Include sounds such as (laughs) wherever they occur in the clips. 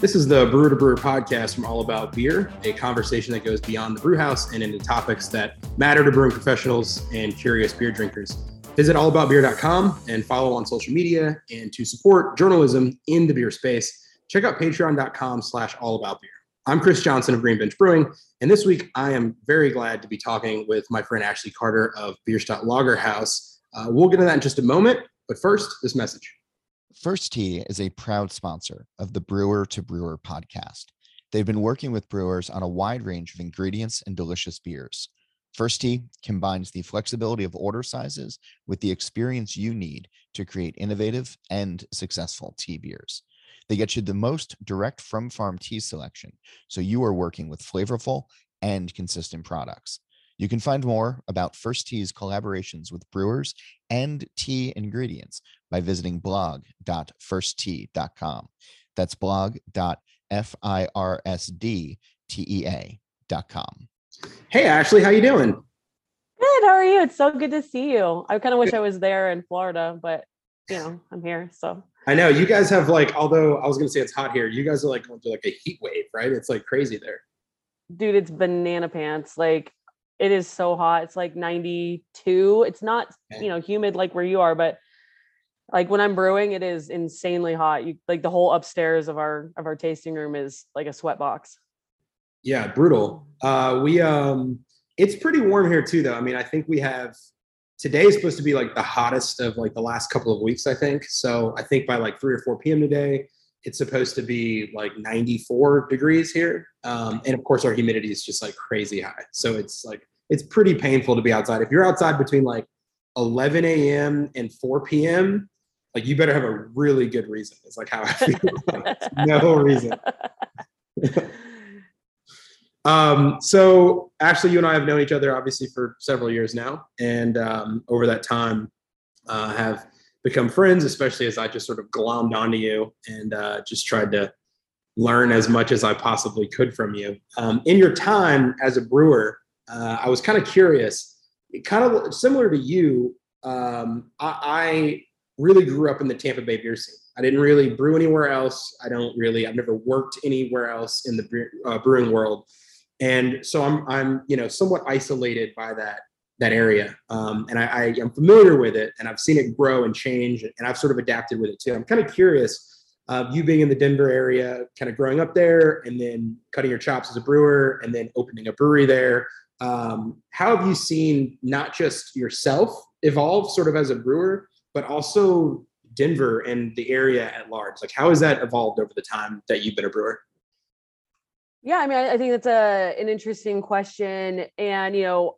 This is the Brewer to Brewer podcast from All About Beer, a conversation that goes beyond the brewhouse and into topics that matter to brewing professionals and curious beer drinkers. Visit allaboutbeer.com and follow on social media. And to support journalism in the beer space, check out patreon.com slash allaboutbeer. I'm Chris Johnson of Green Bench Brewing, and this week I am very glad to be talking with my friend Ashleigh Carter of Bierstadt Lagerhaus. Uh, we'll get into that in just a moment, but first, this message. Firsd Tea is a proud sponsor of the Brewer to Brewer podcast. They've been working with brewers on a wide range of ingredients and delicious beers. Firsd Tea combines the flexibility of order sizes with the experience you need to create innovative and successful tea beers. They get you the most direct from farm tea selection, so you are working with flavorful and consistent products. You can find more about Firsd Tea's collaborations with brewers and tea ingredients by visiting blog.firsdtea.com. That's blog.firsdtea.com. Hey Ashleigh, how you doing? Good. How are you? It's so good to see you. I kind of wish I was there in Florida, but you know, I'm here. So I know you guys have like, although I was gonna say it's hot here, you guys are like going through like a heat wave, right? It's like crazy there. Dude, it's banana pants. Like it is so hot. It's like 92. It's not, you know, humid like where you are, but like when I'm brewing, it is insanely hot. You like the whole upstairs of our of our tasting room is like a sweat box. Yeah, brutal. Uh we um it's pretty warm here too though. I mean, I think we have today is supposed to be like the hottest of like the last couple of weeks, I think. So I think by like 3 or 4 p.m. today, it's supposed to be like 94 degrees here. Um, and of course, our humidity is just like crazy high. So it's like, it's pretty painful to be outside. If you're outside between like 11 a.m. and 4 p.m., like you better have a really good reason. It's like how I feel. (laughs) no reason. (laughs) um, so Ashleigh, you and I have known each other obviously for several years now, and um, over that time, uh, have become friends, especially as I just sort of glommed onto you and uh, just tried to learn as much as I possibly could from you. Um, in your time as a brewer, uh, I was kind of curious, kind of similar to you. Um, I, I, really grew up in the Tampa Bay beer scene. I didn't really brew anywhere else. I don't really. I've never worked anywhere else in the uh, brewing world, and so I'm I'm you know somewhat isolated by that that area. Um, and I, I, am familiar with it and I've seen it grow and change and I've sort of adapted with it too. I'm kind of curious, uh, you being in the Denver area, kind of growing up there and then cutting your chops as a brewer and then opening a brewery there. Um, how have you seen not just yourself evolve sort of as a brewer, but also Denver and the area at large? Like, how has that evolved over the time that you've been a brewer? Yeah, I mean, I think that's a an interesting question, and you know,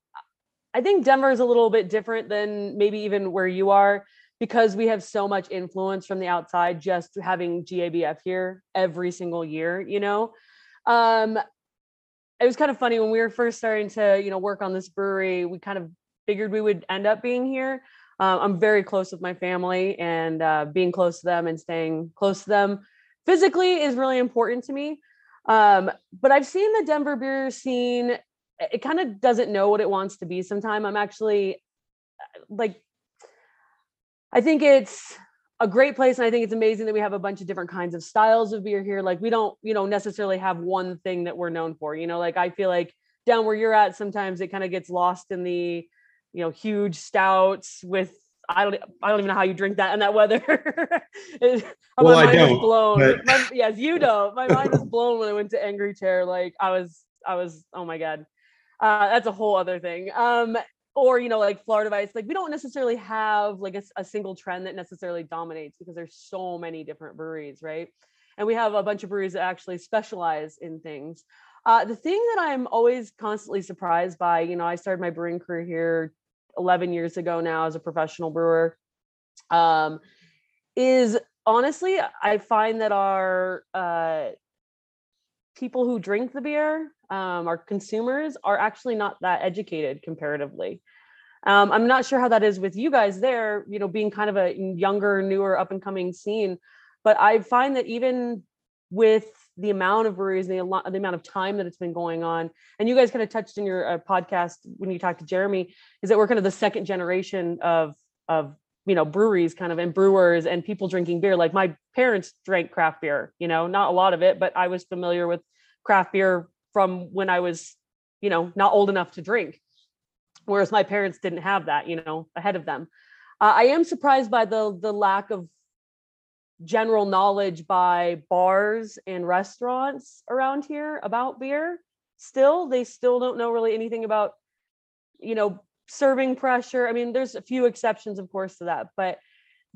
I think Denver is a little bit different than maybe even where you are because we have so much influence from the outside just having GABF here every single year, you know. Um it was kind of funny when we were first starting to, you know, work on this brewery, we kind of figured we would end up being here. Uh, I'm very close with my family and uh, being close to them and staying close to them physically is really important to me. Um, but I've seen the Denver beer scene it kind of doesn't know what it wants to be sometime. I'm actually uh, like i think it's a great place and i think it's amazing that we have a bunch of different kinds of styles of beer here. Like we don't you know necessarily have one thing that we're known for you know? Like i feel like down where you're at sometimes it kind of gets lost in the you know huge stouts with I don't I don't even know how you drink that in that weather. (laughs) well, I don't. blown. But... My, yes, you (laughs) don't. My mind was blown when I went to Angry Chair. Like I was, I was. Oh my god uh, that's a whole other thing. Um, or you know, like Florida Vice, like we don't necessarily have like a, a single trend that necessarily dominates because there's so many different breweries, right? And we have a bunch of breweries that actually specialize in things. Uh, the thing that I'm always constantly surprised by, you know, I started my brewing career here 11 years ago now as a professional brewer, um, is honestly, I find that our uh, people who drink the beer, um, our consumers, are actually not that educated comparatively. Um, I'm not sure how that is with you guys there, you know, being kind of a younger, newer, up and coming scene. But I find that even with the amount of breweries and the, the amount of time that it's been going on, and you guys kind of touched in your uh, podcast when you talked to Jeremy, is that we're kind of the second generation of of you know breweries kind of and brewers and people drinking beer. Like my parents drank craft beer you know not a lot of it but i was familiar with craft beer from when i was you know not old enough to drink. Whereas my parents didn't have that you know ahead of them. Uh, i am surprised by the the lack of general knowledge by bars and restaurants around here about beer. Still they still don't know really anything about you know serving pressure. I mean there's a few exceptions of course to that but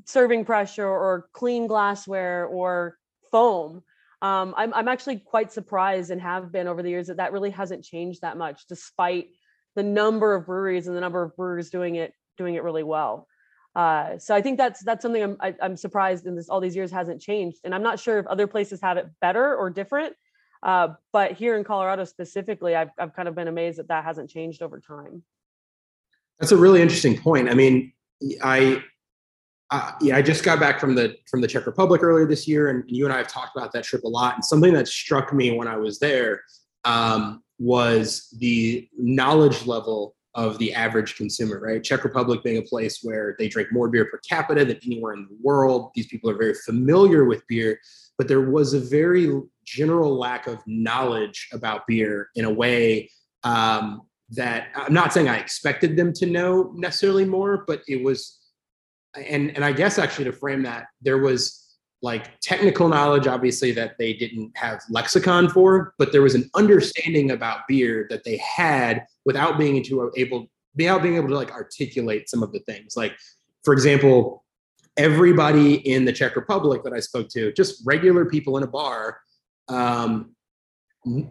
serving pressure or clean glassware or foam. Um, I'm, I'm actually quite surprised and have been over the years that that really hasn't changed that much despite the number of breweries and the number of brewers doing it doing it really well uh, so I think that's that's something I'm I, am i am surprised in this all these years hasn't changed, and I'm not sure if other places have it better or different. Uh, but here in Colorado specifically, I've I've kind of been amazed that that hasn't changed over time. That's a really interesting point. I mean, I yeah, I just got back from the from the Czech Republic earlier this year, and you and I have talked about that trip a lot. And something that struck me when I was there um, was the knowledge level of the average consumer, right? Czech Republic being a place where they drink more beer per capita than anywhere in the world. These people are very familiar with beer, but there was a very general lack of knowledge about beer in a way um, that I'm not saying I expected them to know necessarily more, but it was, and and I guess actually to frame that, there was like technical knowledge obviously that they didn't have lexicon for but there was an understanding about beer that they had without being into able without being able to like articulate some of the things. Like for example everybody in the czech republic that i spoke to just regular people in a bar um,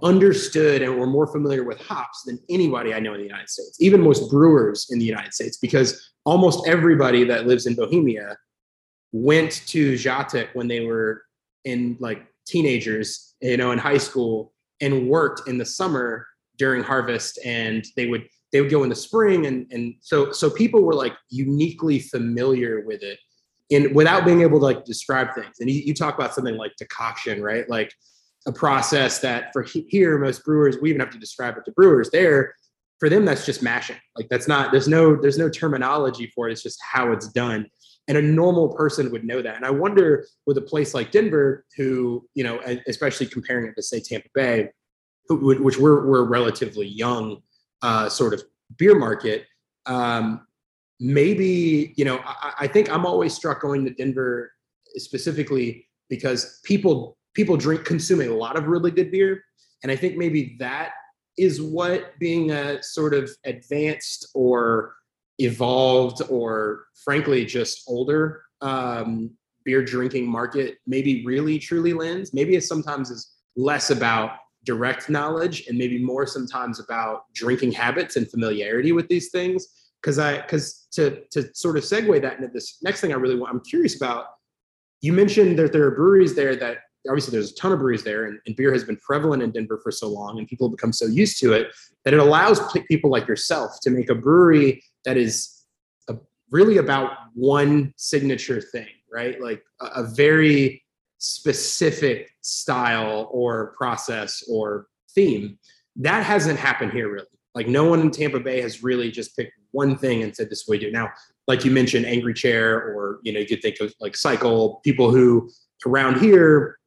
understood and were more familiar with hops than anybody i know in the united states even most brewers in the united states because almost everybody that lives in bohemia went to Žatec when they were in like teenagers, you know, in high school and worked in the summer during harvest and they would they would go in the spring and and so so people were like uniquely familiar with it in without being able to like describe things. And you, you talk about something like decoction right? Like a process that for here most brewers we even have to describe it to brewers. There for them that's just mashing. Like that's not there's no there's no terminology for it. It's just how it's done and a normal person would know that. And i wonder with a place like denver who you know especially comparing it to say tampa bay which we're, we're relatively young uh, sort of beer market um, maybe you know I, I think i'm always struck going to denver specifically because people people drink consume a lot of really good beer. And i think maybe that is what being a sort of advanced or evolved or frankly just older um, beer drinking market maybe really truly lends maybe it sometimes is less about direct knowledge and maybe more sometimes about drinking habits and familiarity with these things. Because i because to to sort of segue that into this next thing i really want i'm curious about you mentioned that there are breweries there that obviously there's a ton of breweries there and, and, beer has been prevalent in denver for so long and people have become so used to it that it allows people like yourself to make a brewery that is a, really about one signature thing right like a, a very specific style or process or theme that hasn't happened here really like no one in tampa bay has really just picked one thing and said this is what we do now like you mentioned angry chair or you know you could think of like cycle people who around here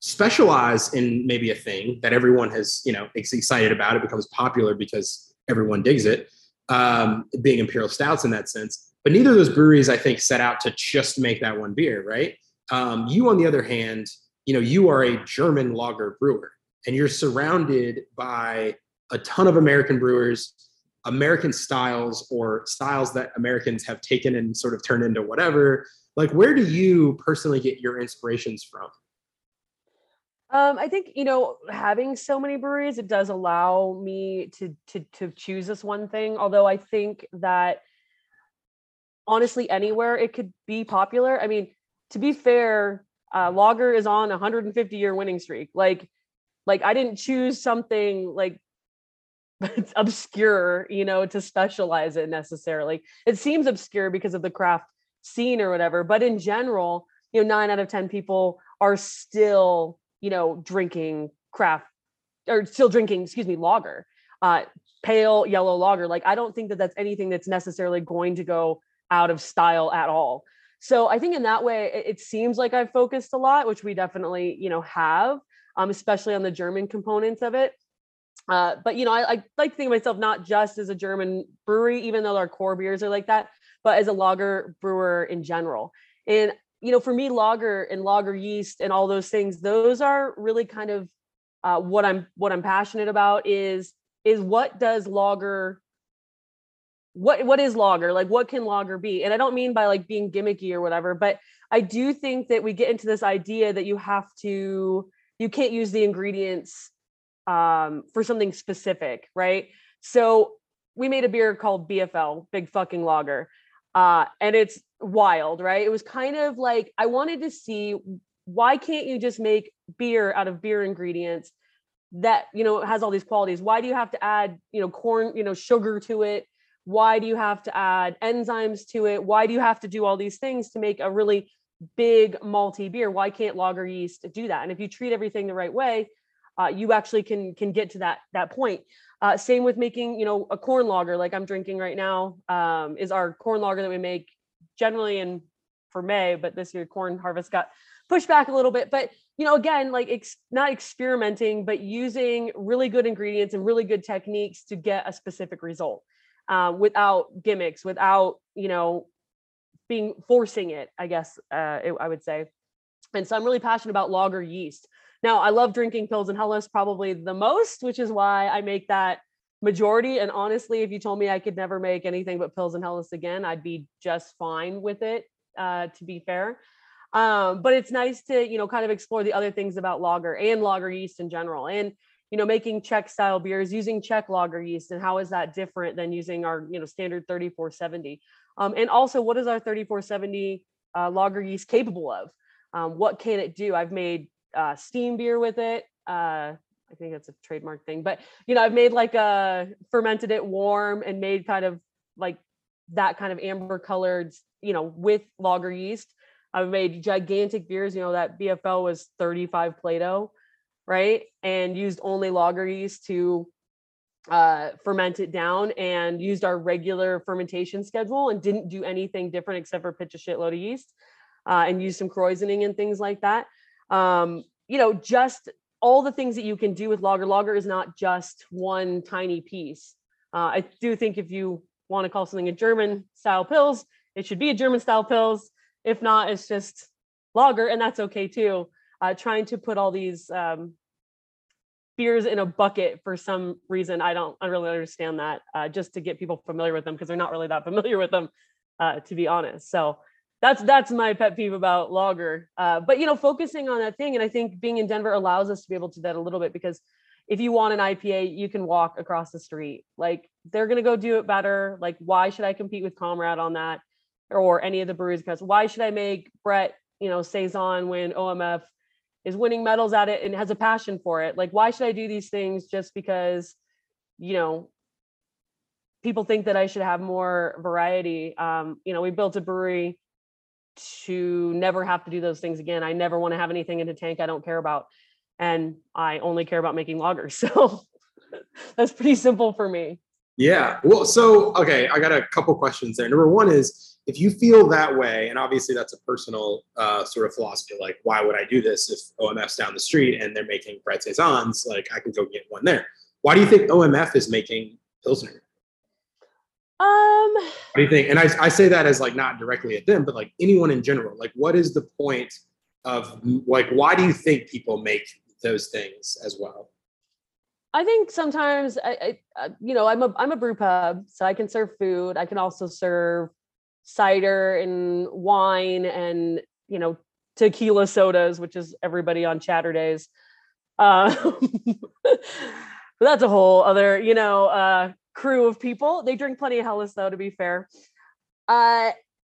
specialize in maybe a thing that everyone has, you know, excited about. It becomes popular because everyone digs it. Um, being imperial stouts in that sense, but neither of those breweries, I think, set out to just make that one beer, right? Um, you, on the other hand, you know, you are a German lager brewer, and you're surrounded by a ton of American brewers, American styles or styles that Americans have taken and sort of turned into whatever. Like, where do you personally get your inspirations from? Um, I think you know having so many breweries it does allow me to to to choose this one thing. Although I think that honestly anywhere it could be popular. I mean, to be fair, uh, Lager is on a 150 year winning streak. Like, like I didn't choose something like (laughs) obscure, you know, to specialize in necessarily. It seems obscure because of the craft scene or whatever, but in general, you know, nine out of ten people are still you know, drinking craft or still drinking, excuse me, lager, uh, pale yellow lager. Like, I don't think that that's anything that's necessarily going to go out of style at all. So I think in that way, it, it seems like I've focused a lot, which we definitely, you know, have, um, especially on the German components of it. Uh, but you know, I, I, like to think of myself not just as a German brewery, even though our core beers are like that, but as a lager brewer in general. And you know, for me, lager and lager yeast and all those things, those are really kind of uh, what I'm what I'm passionate about. Is is what does lager what what is lager? Like what can lager be? And i don't mean by like being gimmicky or whatever but i do think that we get into this idea that you have to you can't use the ingredients um, for something specific right? So we made a beer called bfl big fucking lager uh, and it's wild right? It was kind of like i wanted to see why can't you just make beer out of beer ingredients that you know has all these qualities? Why do you have to add you know corn you know sugar to it? Why do you have to add enzymes to it? Why do you have to do all these things to make a really big malty beer? Why can't lager yeast do that? And if you treat everything the right way uh, you actually can can get to that that point uh, same with making you know a corn lager like i'm drinking right now um, is our corn lager that we make generally in for may but this year corn harvest got pushed back a little bit but you know again like ex- not experimenting but using really good ingredients and really good techniques to get a specific result um, without gimmicks, without you know being forcing it. I guess uh, it, I would say. And so I'm really passionate about lager yeast. Now I love drinking Pils and Helles probably the most, which is why I make that majority. And honestly, if you told me I could never make anything but Pils and Helles again, I'd be just fine with it. Uh, to be fair. Um, but it's nice to you know kind of explore the other things about lager and lager yeast in general and you know making czech style beers using czech lager yeast and how is that different than using our you know standard 3470 um, and also what is our 3470 uh, lager yeast capable of um, what can it do i've made uh, steam beer with it uh, i think that's a trademark thing but you know i've made like a fermented it warm and made kind of like that kind of amber colored you know with lager yeast i've made gigantic beers you know that bfl was 35 plato right? And used only lager yeast to uh, ferment it down and used our regular fermentation schedule and didn't do anything different except for pitch a shitload of yeast uh, and use some krausening and things like that. Um, you know, just all the things that you can do with Lager. Lager is not just one tiny piece. Uh, I do think if you want to call something a German style Pils, it should be a German style Pils. If not, it's just Lager, and that's okay too uh, trying to put all these um, beers in a bucket for some reason. I don't I really understand that. Uh, just to get people familiar with them because they're not really that familiar with them, uh, to be honest. So that's that's my pet peeve about lager. Uh, but you know, focusing on that thing, and I think being in Denver allows us to be able to do that a little bit because if you want an IPA, you can walk across the street. Like they're gonna go do it better. Like why should I compete with Comrade on that, or any of the breweries? Because why should I make Brett, you know, saison when OMF is winning medals at it and has a passion for it. Like, why should I do these things just because, you know, people think that I should have more variety? Um, you know, we built a brewery to never have to do those things again. I never want to have anything in a tank I don't care about. And I only care about making lagers. (laughs) So that's pretty simple for me. Yeah. Well, so, okay, I got a couple questions there. Number one is, if you feel that way, and obviously that's a personal uh, sort of philosophy, like why would I do this if OMF's down the street and they're making Brett saisons? Like I can go get one there. Why do you think OMF is making Pilsner? Um, what do you think? And I, I say that as like not directly at them, but like anyone in general. Like, what is the point of like why do you think people make those things as well? I think sometimes I, I, you know, I'm a I'm a brew pub, so I can serve food. I can also serve cider and wine and you know tequila sodas, which is everybody on Chatterdays. Uh, (laughs) but that's a whole other you know uh, crew of people. They drink plenty of Helles though, to be fair. Uh,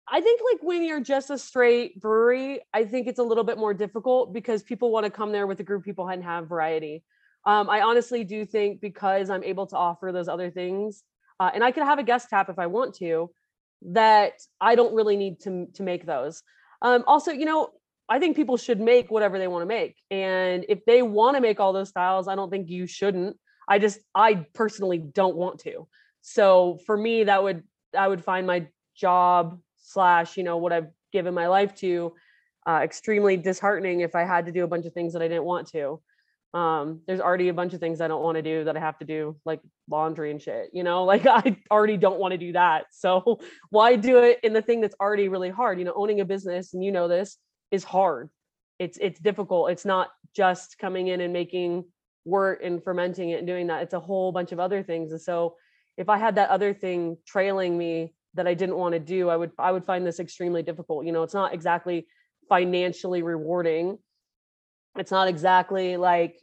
I think like when you're just a straight brewery, I think it's a little bit more difficult because people want to come there with a group of people and have variety. Um, I honestly do think because I'm able to offer those other things, uh, and I could have a guest tap if I want to that I don't really need to to make those. Um, also, you know, I think people should make whatever they want to make, and if they want to make all those styles, I don't think you shouldn't. I just I personally don't want to. So for me, that would I would find my job slash you know what I've given my life to uh, extremely disheartening if I had to do a bunch of things that I didn't want to. Um, there's already a bunch of things I don't want to do that I have to do, like laundry and shit, you know, (laughs) like I already don't want to do that. So (laughs) why do it in the thing that's already really hard? You know, owning a business, and you know this, is hard. It's it's difficult. It's not just coming in and making wort and fermenting it and doing that. It's a whole bunch of other things. And so if I had that other thing trailing me that I didn't want to do, I would I would find this extremely difficult. You know, it's not exactly financially rewarding. It's not exactly like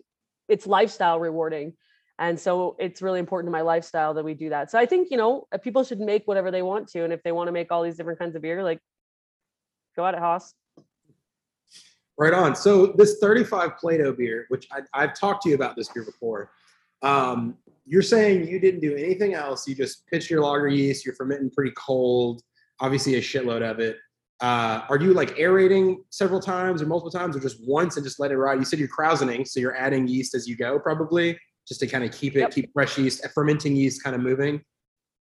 it's lifestyle rewarding. And so it's really important to my lifestyle that we do that. So I think, you know, people should make whatever they want to. And if they want to make all these different kinds of beer, like go at it, Haas. Right on. So this 35 Plato beer, which I, have talked to you about this beer before, um, you're saying you didn't do anything else. You just pitched your lager yeast. You're fermenting pretty cold. Obviously, a shitload of it. Uh, are you like aerating several times or multiple times, or just once and just let it ride? You said you're krausening, so you're adding yeast as you go, probably just to kind of keep it, yep. keep fresh yeast, fermenting yeast kind of moving.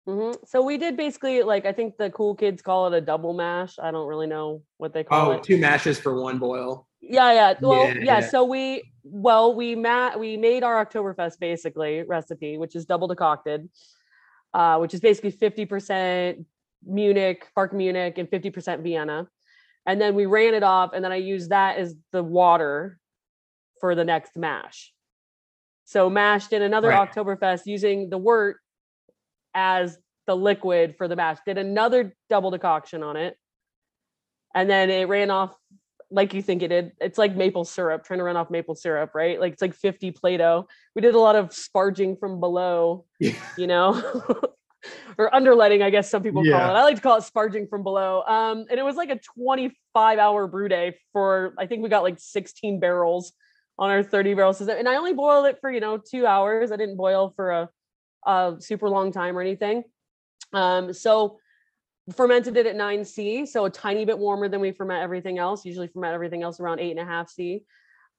Mm-hmm. So we did basically like I think the cool kids call it a double mash. I don't really know what they call oh, it. two mashes for one boil. Yeah, yeah. Well, yeah. yeah. So we well we ma- we made our Oktoberfest basically recipe, which is double decocted, uh, which is basically fifty percent Munich, Park Munich, and fifty percent Vienna, and then we ran it off, and then I used that as the water for the next mash. So mashed in another right. Oktoberfest using the wort as the liquid for the mash. Did another double decoction on it. And then it ran off like you think it did. It's like maple syrup, trying to run off maple syrup, right? Like it's like 50 Plato. We did a lot of sparging from below, yeah. you know, (laughs) or underletting, I guess some people yeah. call it. I like to call it sparging from below. Um, and it was like a 25 hour brew day for, I think we got like 16 barrels on our 30 barrel system. And I only boiled it for, you know, two hours. I didn't boil for a, a super long time or anything. Um, so fermented it at 9C, so a tiny bit warmer than we ferment everything else. Usually ferment everything else around eight and a half C.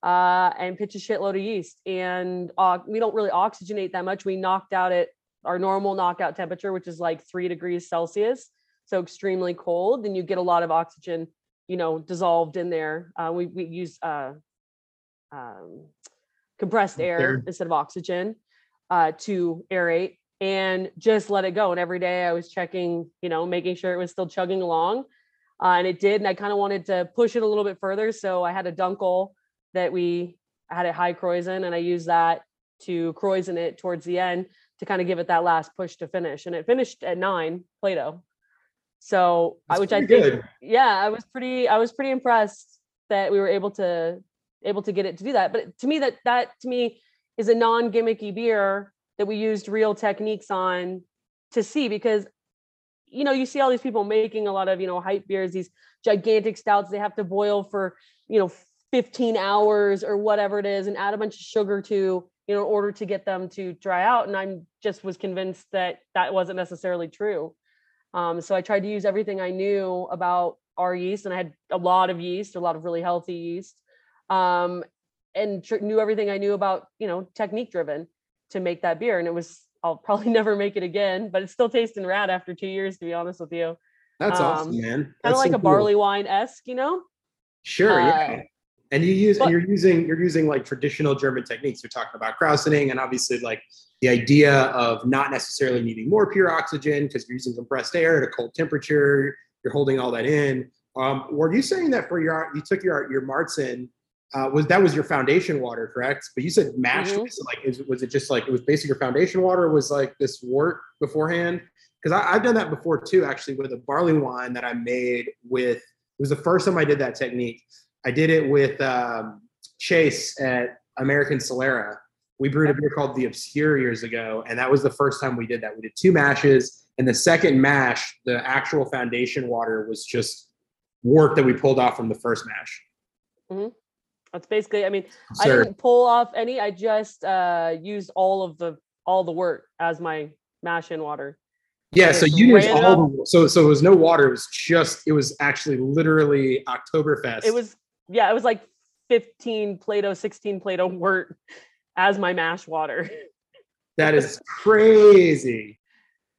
Uh, and pitch a shitload of yeast. And uh, we don't really oxygenate that much. We knocked out at our normal knockout temperature, which is like three degrees Celsius, so extremely cold. And you get a lot of oxygen, you know, dissolved in there. Uh, we we use uh, um, compressed air instead of oxygen uh, to aerate and just let it go. And every day I was checking, you know, making sure it was still chugging along. Uh, and it did. And I kind of wanted to push it a little bit further. So I had a dunkel that we had at high krausen, and I used that to krausen it towards the end to kind of give it that last push to finish. And it finished at nine Plato. So I, which I think, good. yeah, I was pretty, I was pretty impressed that we were able to, able to get it to do that. But to me, that, that to me is a non gimmicky beer that we used real techniques on to see because you know you see all these people making a lot of you know hype beers these gigantic stouts they have to boil for you know 15 hours or whatever it is and add a bunch of sugar to you know in order to get them to dry out. And i'm just was convinced that that wasn't necessarily true. Um, so i tried to use everything i knew about our yeast and i had a lot of yeast a lot of really healthy yeast. Um, and tr- knew everything i knew about you know technique driven to make that beer. And it was, I'll (laughs) probably never make it again, but it's still tasting rad after two years, to be honest with you. That's um, awesome, man. Kind of like so a barley wine esque, you know? Sure, uh, yeah. And you use but, and you're using you're using like traditional German techniques. You're talking about krausening and obviously like the idea of not necessarily needing more pure oxygen because you're using compressed air at a cold temperature. You're holding all that in. Um, were you saying that for your you took your your Märzen uh, was that was your foundation water, correct? But you said mash. Mm-hmm. Was like, is, was it just like it was basically your foundation water? Was like this wort beforehand? Because I've done that before too, actually, with a barley wine that I made with. It was the first time I did that technique. I did it with um, Chase at American Solera. We brewed a beer called the Obscure years ago, and that was the first time we did that. We did two mashes, and the second mash, the actual foundation water was just wort that we pulled off from the first mash. Mm-hmm. That's basically. I mean, I didn't pull off any. I just uh used all of the all the wort as my mash in water. Yeah, so you used all the, so so it was no water. It was just it was actually literally Oktoberfest. It was yeah, it was like 15 Plato, 16 Plato wort as my mash water. that is crazy.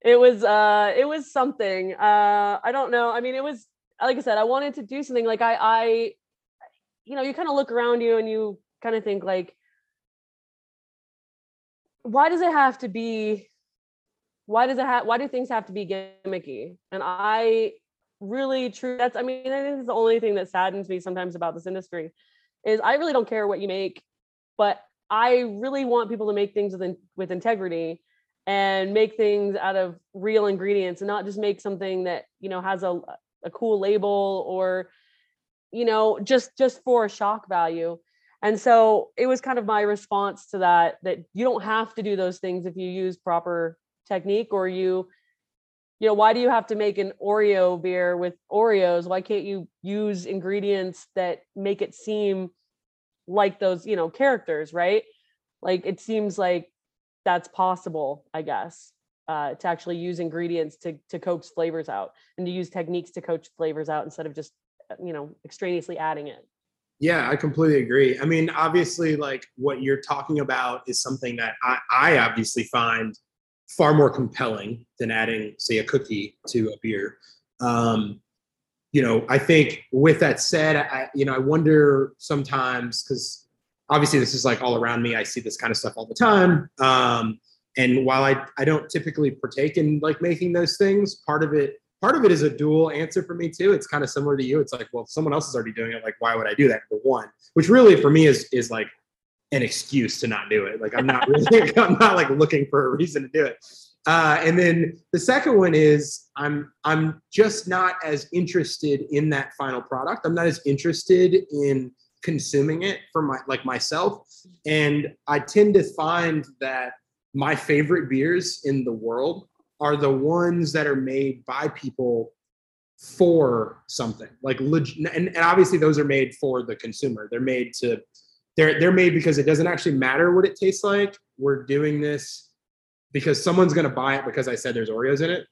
it was uh it was something uh i don't know i mean it was like i said i wanted to do something like i i you know you kind of look around you and you kind of think like why does it have to be why does it have why do things have to be gimmicky? And i really true that's i mean i think it's the only thing that saddens me sometimes about this industry is i really don't care what you make but i really want people to make things with, in, with integrity and make things out of real ingredients and not just make something that you know has a, a cool label or you know just just for a shock value. And so it was kind of my response to that that you don't have to do those things if you use proper technique or you you know why do you have to make an oreo beer with oreos? Why can't you use ingredients that make it seem like those you know characters right? Like it seems like that's possible i guess uh, to actually use ingredients to to coax flavors out and to use techniques to coach flavors out instead of just you know extraneously adding it. Yeah i completely agree. I mean obviously like what you're talking about is something that i, I obviously find far more compelling than adding say a cookie to a beer. Um, you know i think with that said i you know i wonder sometimes because obviously this is like all around me. I see this kind of stuff all the time. Um, and while I, I don't typically partake in like making those things part of it part of it is a dual answer for me too. It's kind of similar to you. It's like well if someone else is already doing it like why would i do that? For one which really for me is is like an excuse to not do it. Like i'm not really (laughs) i'm not like looking for a reason to do it. Uh, and then the second one is i'm i'm just not as interested in that final product. I'm not as interested in consuming it for my like myself. And i tend to find that my favorite beers in the world are the ones that are made by people for something like leg- and, and obviously those are made for the consumer they're made to they're they're made because it doesn't actually matter what it tastes like we're doing this because someone's going to buy it because i said there's oreos in it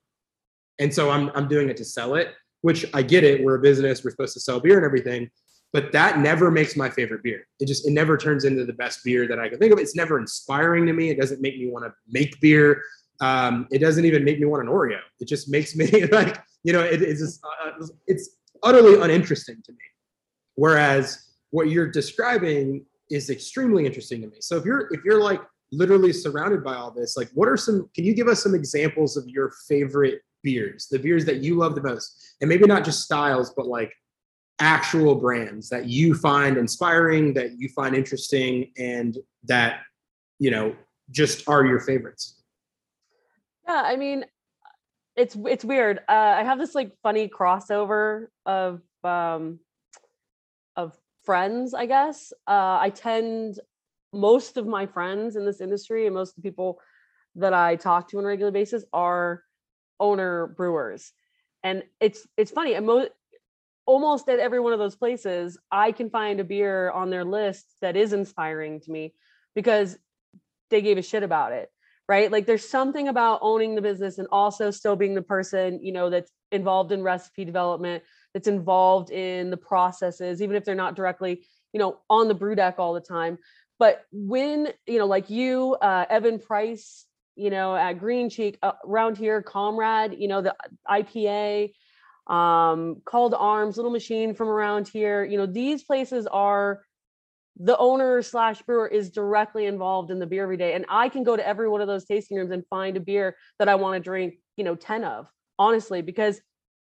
and so i'm i'm doing it to sell it which i get it we're a business we're supposed to sell beer and everything but that never makes my favorite beer. It just it never turns into the best beer that I can think of. It's never inspiring to me. It doesn't make me want to make beer. Um, it doesn't even make me want an Oreo. It just makes me (laughs) like you know it, it's just, uh, it's utterly uninteresting to me. Whereas what you're describing is extremely interesting to me. So if you're if you're like literally surrounded by all this, like what are some? Can you give us some examples of your favorite beers, the beers that you love the most, and maybe not just styles, but like actual brands that you find inspiring, that you find interesting, and that you know just are your favorites? Yeah, I mean, it's it's weird. Uh, I have this like funny crossover of um, of friends. I guess uh, I tend most of my friends in this industry and most of the people that I talk to on a regular basis are owner brewers, and it's it's funny. And mo- almost at every one of those places, I can find a beer on their list that is inspiring to me because they gave a shit about it. Right. Like there's something about owning the business and also still being the person, you know, that's involved in recipe development, that's involved in the processes, even if they're not directly, you know, on the brew deck all the time. But when, you know, like you, uh, Evan Price, you know, at Green Cheek, uh, around here, Comrade, you know, the IPA, um, Call to Arms, Little Machine from around here. You know, these places are the owner slash brewer is directly involved in the beer every day. And I can go to every one of those tasting rooms and find a beer that I want to drink, you know, 10 of, honestly, because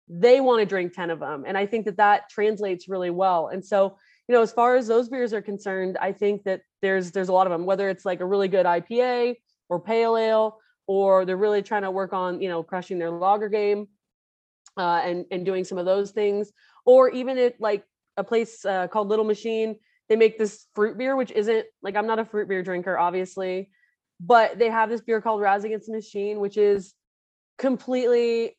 they want to drink 10 of them. And I think that that translates really well. And so, you know, as far as those beers are concerned, I think that there's there's a lot of them, whether it's like a really good IPA or pale ale, or they're really trying to work on, you know, crushing their lager game uh, and and doing some of those things, or even at like a place uh, called Little Machine, they make this fruit beer, which isn't like I'm not a fruit beer drinker, obviously, but they have this beer called Raz Against the Machine, which is completely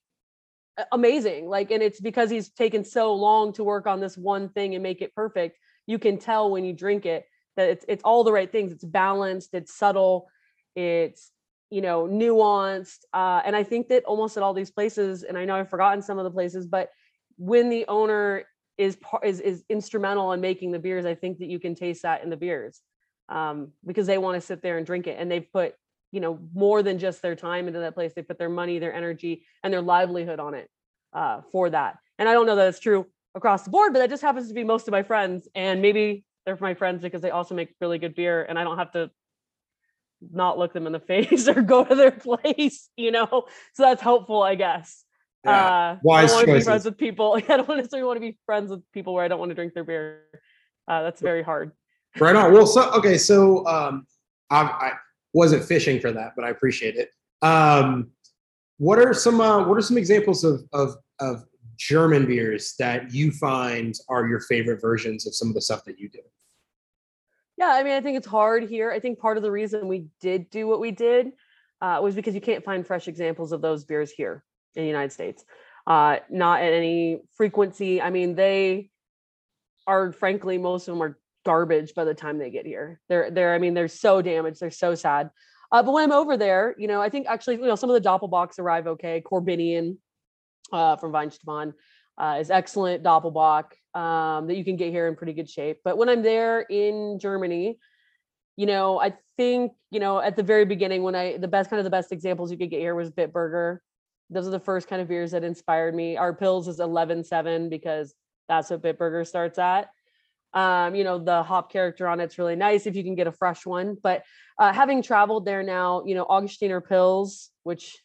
amazing. Like, and it's because he's taken so long to work on this one thing and make it perfect. You can tell when you drink it that it's it's all the right things. It's balanced, it's subtle, it's you know nuanced uh, and i think that almost at all these places and i know i've forgotten some of the places but when the owner is is is instrumental in making the beers i think that you can taste that in the beers um, because they want to sit there and drink it and they've put you know more than just their time into that place they put their money their energy and their livelihood on it uh, for that. And i don't know that it's true across the board but that just happens to be most of my friends and maybe they're my friends because they also make really good beer and i don't have to not look them in the (laughs) face or go to their (laughs) place you know? So that's helpful i guess Yeah. uh, Wise I don't want to be friends with people. (laughs) I don't necessarily want to be friends with people where I don't want to drink their beer. Uh, that's very hard. Right on. Well, so okay, so um, I, I wasn't fishing for that, but I appreciate it. Um, what are some uh, What are some examples of of of German beers that you find are your favorite versions of some of the stuff that you do? Yeah, I mean, I think it's hard here. I think part of the reason we did do what we did uh, was because you can't find fresh examples of those beers here in the United States. Uh, not at any frequency. I mean, they are frankly most of them are garbage by the time they get here. They're they're I mean they're so damaged. They're so sad. Uh, but when I'm over there, you know, I think actually you know some of the Doppelbocks arrive okay. Korbinian uh, from Weihenstephan uh, is excellent Doppelbock um, that you can get here in pretty good shape. But when I'm there in Germany, you know, I think you know at the very beginning when I the best kind of the best examples you could get here was Bitburger. Those are the first kind of beers that inspired me. Our Pils is 11.7 because that's what Bitburger starts at. Um, you know, the hop character on it's really nice if you can get a fresh one. But uh, having traveled there now, you know, Augustiner Pils, which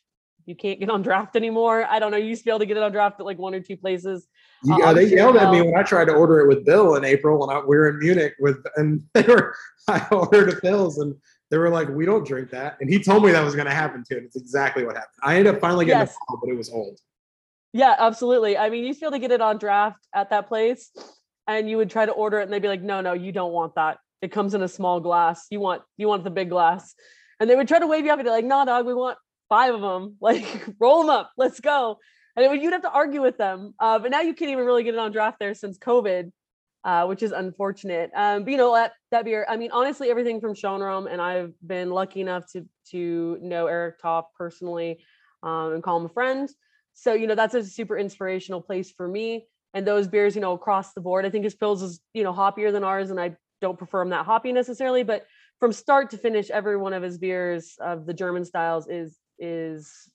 you can't get on draft anymore. I don't know. You used to be able to get it on draft at like one or two places. Uh, uh, they yelled at me when I tried to order it with Bill in April when I, we were in Munich with, and (laughs) they were. I ordered a Pils and they were like, "We don't drink that," and he told me that was going to happen too, and it's exactly what happened. I ended up finally getting Yes. a bottle, but it was old. Yeah, absolutely. I mean, you used to get it on draft at that place, and you would try to order it, and they'd be like, "No, no, you don't want that. It comes in a small glass. You want you want the big glass." And they would try to wave you up and be like, "No, dog, we want five of them. (laughs) Like, roll them up. Let's go." And it would, you'd have to argue with them. Uh, but now you can't even really get it on draft there since COVID, uh, which is unfortunate. Um, but you know that that beer. I mean, honestly, everything from Schönram, and I've been lucky enough to to know Eric Toft personally um, and call him a friend. So, you know, that's a super inspirational place for me. And those beers, you know, across the board, I think his Pils is, you know, hoppier than ours. And I don't prefer them that hoppy necessarily, but from start to finish, every one of his beers of the German styles is, is,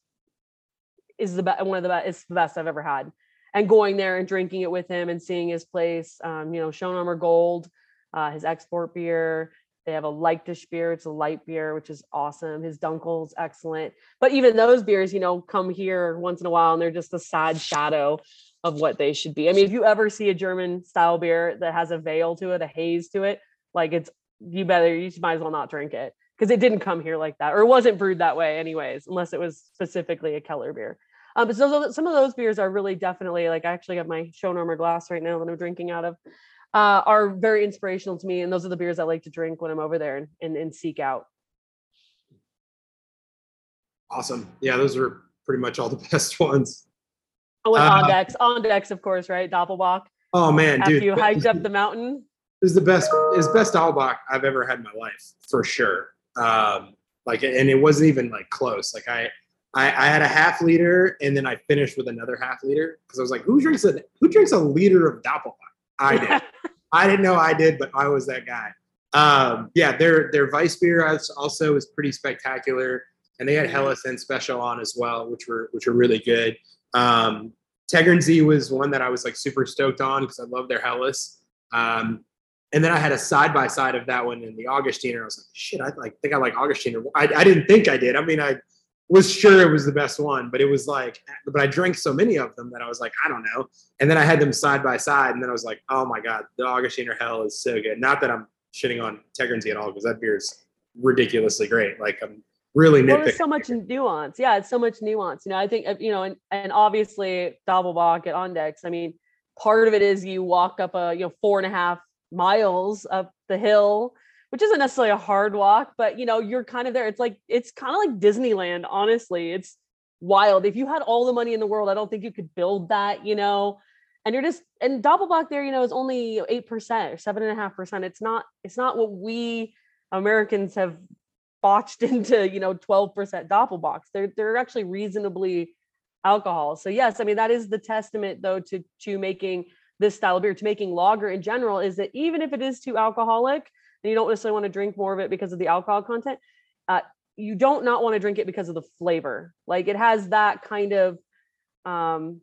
is the best, one of the best, it's the best I've ever had. And going there and drinking it with him and seeing his place, um, you know, Schönramer Gold, uh, his export beer, they have a Leichtisch beer. It's a light beer, which is awesome. His Dunkel's excellent. But even those beers, you know, come here once in a while and they're just a sad shadow of what they should be. I mean, if you ever see a German style beer that has a veil to it, a haze to it, like it's you better you might as well not drink it because it didn't come here like that or it wasn't brewed that way anyways, unless it was specifically a Keller beer. Um, but so those- some of those beers are really definitely like I actually have my Schönramer glass right now that I'm drinking out of uh, are very inspirational to me. And those are the beers I like to drink when I'm over there and, and, and seek out. Awesome. Yeah, those are pretty much all the (laughs) best ones. Oh, and Uh, Andechs, Andechs, of course, right? Doppelbock. Oh man, After dude, you hiked up the mountain. This is the best. Is best Albach I've ever had in my life for sure. Um, like, and it wasn't even like close. Like I, I, I had a half liter, and then I finished with another half liter because I was like, who drinks a who drinks a liter of Doppelbock? I did. (laughs) I didn't know I did, but I was that guy. Um, yeah, their their Weissbier also is pretty spectacular, and they had Hellesen special on as well, which were which were really good. Um, Tegernsee was one that I was like super stoked on because I love their Helles. Um, and then I had a side by side of that one in the Augustiner. I was like, shit, I like think I like Augustiner. I, I didn't think I did. I mean, I was sure it was the best one, but it was like, but I drank so many of them that I was like, I don't know. And then I had them side by side, and then I was like, oh my god, the Augustiner Hell is so good. Not that I'm shitting on Tegernsee at all because that beer is ridiculously great. Like I'm really Well, there's so much nuance. Yeah, it's so much nuance. You know, I think uh, you know, and and obviously Doppelbock at Andechs. I mean, part of it is you walk up a you know four and a half miles up the hill, which isn't necessarily a hard walk, but you know, you're kind of there. It's like it's kind of like Disneyland. Honestly, it's wild. If you had all the money in the world, I don't think you could build that. You know. And you're just and Doppelbock there, you know, is only eight percent or seven and a half percent. It's not, it's not what we Americans have botched (laughs) into you know 12% doppelbocks they're they're actually reasonably alcohol so yes i mean that is the testament though to to making this style of beer to making lager in general is that even if it is too alcoholic and you don't necessarily want to drink more of it because of the alcohol content uh, you don't not want to drink it because of the flavor. Like it has that kind of um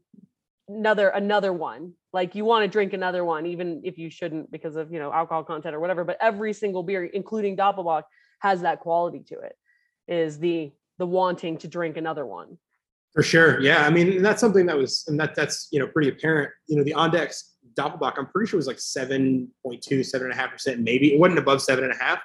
another another one. Like you want to drink another one, even if you shouldn't because of you know alcohol content or whatever. But every single beer, including Doppelbock, has that quality to it. Is the the wanting to drink another one. For sure. Yeah. I mean, that's something that was, and that that's, you know, pretty apparent. You know, the Andechs Doppelbock, I'm pretty sure it was like 7.2, 7.5%, maybe. It wasn't above 7.5.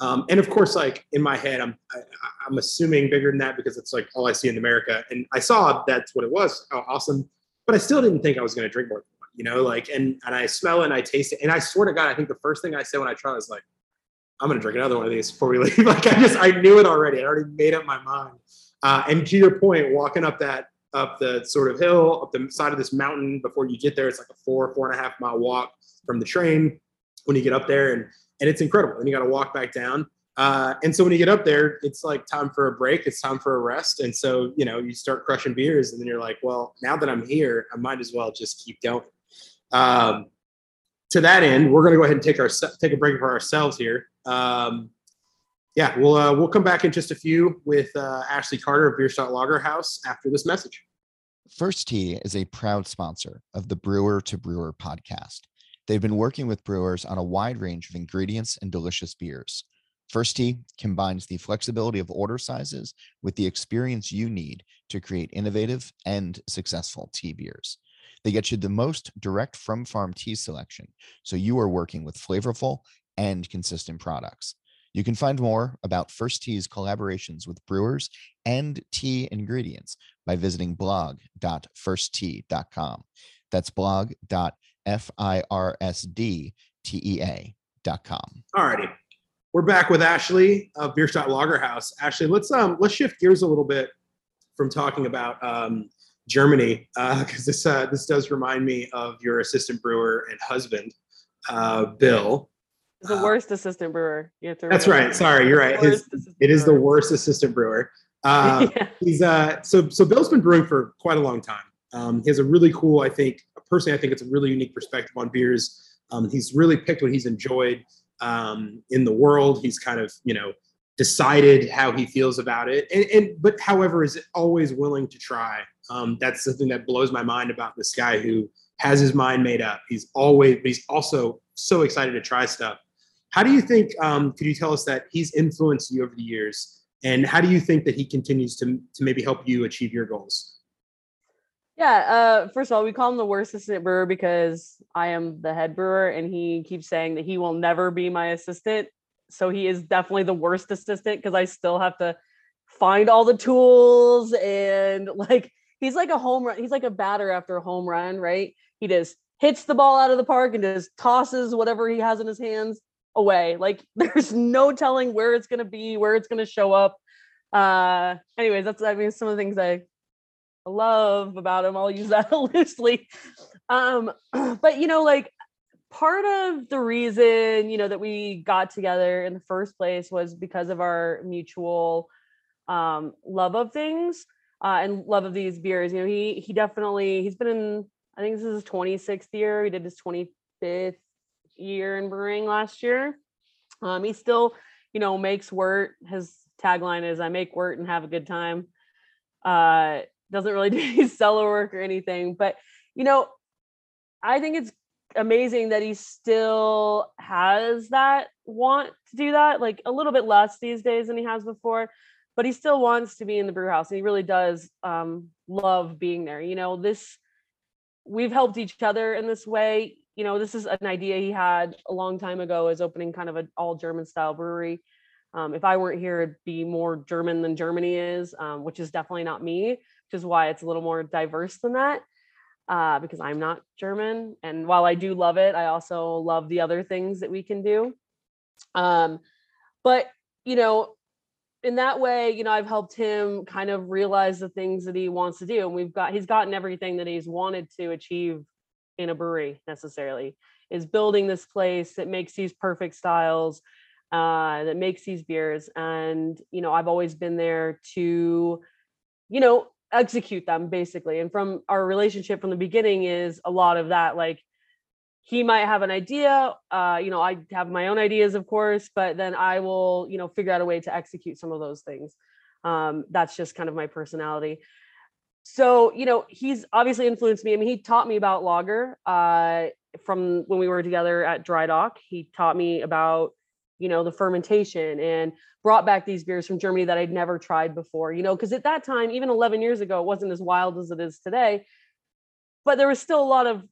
Um, and of course, like in my head, I'm I, I'm assuming bigger than that because it's like all I see in America. And I saw that's what it was. Oh, awesome. But I still didn't think I was going to drink more one, you know, like, and, and I smell it and I taste it. And I swear to God, I think the first thing I said when I tried was like, I'm going to drink another one of these before we leave. (laughs) like I just, I knew it already. I already made up my mind. Uh, and to your point, walking up that up the sort of hill, up the side of this mountain before you get there, it's like a four, four and a half mile walk from the train when you get up there, and and it's incredible. And you got to walk back down. Uh, and so when you get up there, it's like time for a break. It's time for a rest. And so you know you start crushing beers, and then you're like, well, now that I'm here, I might as well just keep going. Um, to that end, we're going to go ahead and take our take a break for ourselves here. Um, yeah, we'll uh, we'll come back in just a few with uh, Ashleigh Carter of Bierstadt Lagerhaus after this message. Firsd Tea is a proud sponsor of the Brewer to Brewer podcast. They've been working with brewers on a wide range of ingredients and delicious beers. Firsd Tea combines the flexibility of order sizes with the experience you need to create innovative and successful tea beers. They get you the most direct from farm tea selection, so you are working with flavorful and consistent products. You can find more about Firsd Tea's collaborations with brewers and tea ingredients by visiting blog.firsdtea.com. That's blog.firsdtea.com. All righty. We're back with Ashleigh of Bierstadt Lager House. Ashleigh, let's um let's shift gears a little bit from talking about um, Germany because uh, this uh, this does remind me of your assistant brewer and husband, uh, Bill the uh, worst assistant brewer. You have to that's right. Sorry, you're right. His, it is the worst assistant brewer. (laughs) Uh, yeah. He's uh, so so. Bill's been brewing for quite a long time. Um, he has a really cool. I think personally, I think it's a really unique perspective on beers. Um, he's really picked what he's enjoyed um, in the world. He's kind of you know decided how he feels about it, and, and but however is always willing to try. Um, that's something that blows my mind about this guy who has his mind made up. He's always, but he's also so excited to try stuff. How do you think, um, could you tell us that he's influenced you over the years? And how do you think that he continues to, to maybe help you achieve your goals? Yeah, uh, first of all, we call him the worst assistant brewer because I am the head brewer and he keeps saying that he will never be my assistant. So he is definitely the worst assistant because I still have to find all the tools and (laughs) like he's like a home run, he's like a batter after a home run, right? He just hits the ball out of the park and just tosses whatever he has in his hands away. Like (laughs) there's no telling where it's gonna be, where it's gonna show up. Uh anyways, that's I mean some of the things I love about him. I'll use that (laughs) loosely. Um, (clears throat) but you know, like part of the reason, you know, that we got together in the first place was because of our mutual um love of things uh and love of these beers. You know, he he definitely he's been in I think this is his 26th year. He did his 25th year in brewing last year. Um, he still, you know, makes wort. His tagline is "I make wort and have a good time." Uh, doesn't really (laughs) do any cellar work or anything, but you know, I think it's amazing that he still has that want to do that. Like a little bit less these days than he has before, but he still wants to be in the brew house, and he really does um, love being there. You know, this we've helped each other in this way you know, this is an idea he had a long time ago as opening kind of an all German style brewery. Um, if I weren't here, it'd be more German than Germany is, um, which is definitely not me, which is why it's a little more diverse than that. Uh, because I'm not German, and while I do love it, I also love the other things that we can do. Um, but you know, in that way, you know, I've helped him kind of realize the things that he wants to do, and we've got he's gotten everything that he's wanted to achieve in a brewery necessarily is building this place that makes these perfect styles uh, that makes these beers and you know i've always been there to you know execute them basically and from our relationship from the beginning is a lot of that like he might have an idea. Uh, you know, I have my own ideas, of course, but then I will, you know, figure out a way to execute some of those things. Um, that's just kind of my personality. So, you know, he's obviously influenced me. I mean, he taught me about lager uh, from when we were together at Dry Dock. He taught me about, you know, the fermentation and brought back these beers from Germany that I'd never tried before, you know, because at that time, even 11 years ago, it wasn't as wild as it is today. But there was still a lot of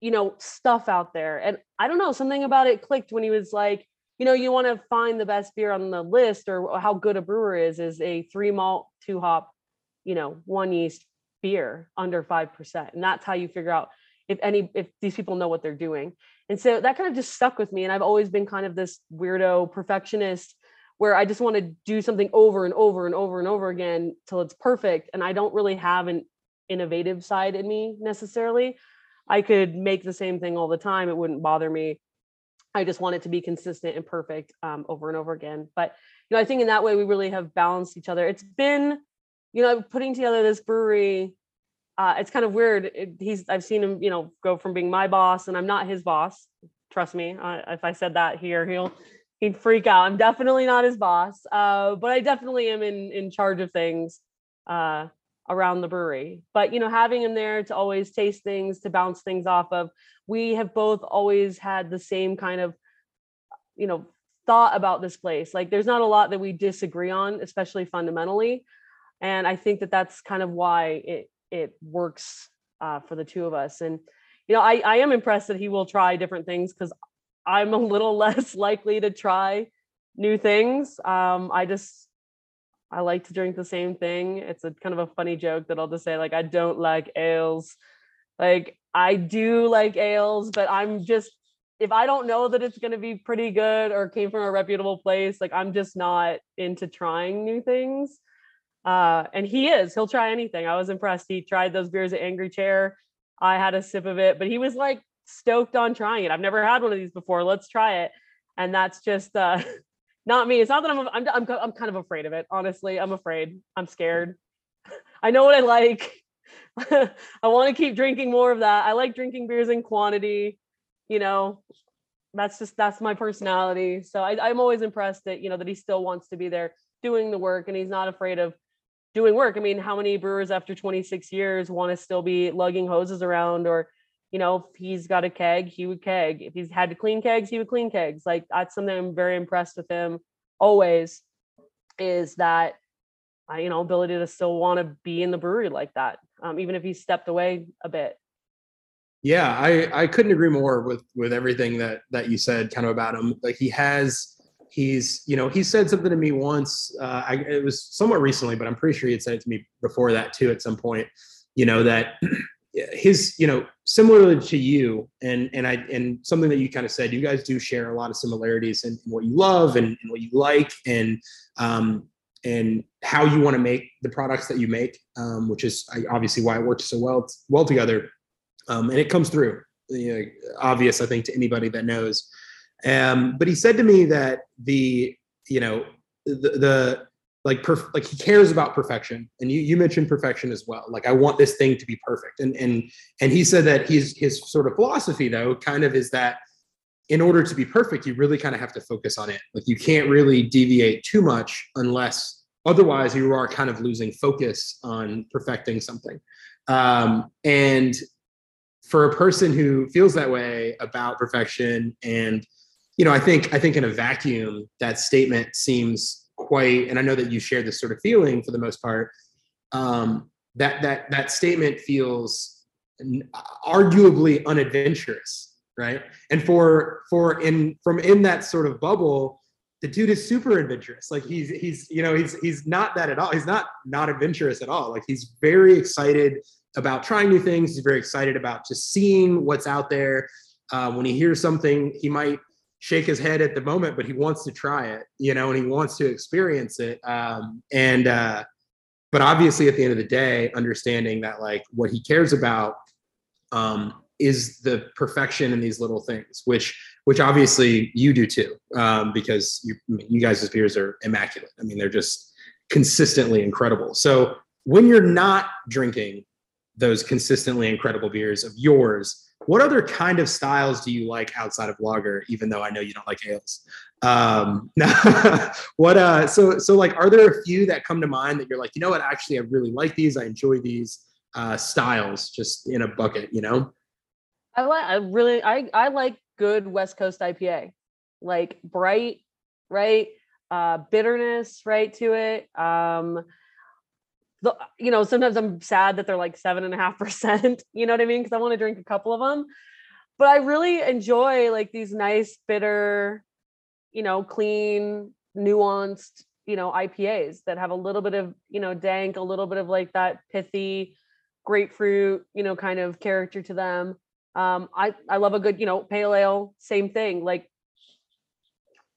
you know, stuff out there. And I don't know, something about it clicked when he was like, you know, you want to find the best beer on the list or how good a brewer is, is a three malt, two hop, you know, one yeast beer under 5%. And that's how you figure out if any, if these people know what they're doing. And so that kind of just stuck with me. And I've always been kind of this weirdo perfectionist where I just want to do something over and over and over and over again till it's perfect. And I don't really have an innovative side in me necessarily. I could make the same thing all the time. It wouldn't bother me. I just want it to be consistent and perfect um, over and over again. But you know, I think in that way we really have balanced each other. It's been, you know, putting together this brewery. Uh, it's kind of weird. It, he's I've seen him, you know, go from being my boss, and I'm not his boss. Trust me. Uh, if I said that here, he'll he'd freak out. I'm definitely not his boss, uh, but I definitely am in in charge of things. Uh, around the brewery. But you know, having him there to always taste things, to bounce things off of. We have both always had the same kind of, you know, thought about this place. Like, there's not a lot that we disagree on, especially fundamentally. And I think that that's kind of why it it works uh, for the two of us. And you know, I I am impressed that he will try different things because I'm a little (laughs) less likely to try new things. Um, I just I like to drink the same thing. It's a kind of a funny joke that I'll just say, like, I don't like ales. Like, I do like ales, but I'm just, if I don't know that it's going to be pretty good or came from a reputable place, like, I'm just not into trying new things. Uh, and he is, he'll try anything. I was impressed. He tried those beers at Angry Chair. I had a sip of it, but he was like stoked on trying it. I've never had one of these before. Let's try it. And that's just, uh, (laughs) not me. It's not that I'm, I'm, I'm, I'm kind of afraid of it. Honestly, I'm afraid. I'm scared. (laughs) I know what I like. (laughs) I want to keep drinking more of that. I like drinking beers in quantity. You know, that's just that's my personality. So I, I'm always impressed that you know that he still wants to be there doing the work and he's not afraid of doing work. I mean, how many brewers after 26 years want to still be lugging hoses around or you know, if he's got a keg, he would keg. If he's had to clean kegs, he would clean kegs. Like that's something I'm very impressed with him always is that uh, you know ability to still want to be in the brewery like that um, even if he stepped away a bit yeah i i couldn't agree more with with everything that that you said kind of about him like he has he's you know he said something to me once uh, I, it was somewhat recently but i'm pretty sure he had said it to me before that too at some point you know that (clears throat) his you know similarly to you and and i and something that you kind of said you guys do share a lot of similarities in, in what you love and, and, what you like and um and how you want to make the products that you make um, which is obviously why it works so well well together. Um, and it comes through you know, obvious i think to anybody that knows um, but he said to me that the you know the, the like perf- like he cares about perfection. And you you mentioned perfection as well. Like i want this thing to be perfect. And and and he said that his his sort of philosophy though kind of is that in order to be perfect you really kind of have to focus on it. Like you can't really deviate too much unless otherwise you are kind of losing focus on perfecting something. Um, and for a person who feels that way about perfection and you know i think i think in a vacuum that statement seems quite, and I know that you share this sort of feeling for the most part. Um, that that that statement feels arguably unadventurous, right? And for for in from in that sort of bubble, the dude is super adventurous. Like he's he's you know he's he's not that at all. He's not not adventurous at all. Like he's very excited about trying new things. He's very excited about just seeing what's out there. Uh, when he hears something, he might shake his head at the moment, but he wants to try it, you know, and he wants to experience it. Um, and, uh, but obviously at the end of the day, understanding that like what he cares about um, is the perfection in these little things, which, which obviously you do too, um, because you, you guys' beers are immaculate. I mean, they're just consistently incredible. So when you're not drinking those consistently incredible beers of yours, what other kind of styles do you like outside of lager? Even though I know you don't like ales. Um, (laughs) what uh, so so like, are there a few that come to mind that you're like, you know what? Actually, I really like these. I enjoy these uh, styles just in a bucket. You know. I like. I really. I I like good West Coast IPA, like bright, right? Uh, bitterness, right to it. Um, the, you know, sometimes I'm sad that they're like seven and a half percent. (laughs) You know what I mean? Because I want to drink a couple of them. But I really enjoy like these nice, bitter, you know, clean, nuanced, you know, IPAs that have a little bit of, you know, dank, a little bit of like that pithy grapefruit, you know, kind of character to them. Um, I I love a good, you know, pale ale, same thing. Like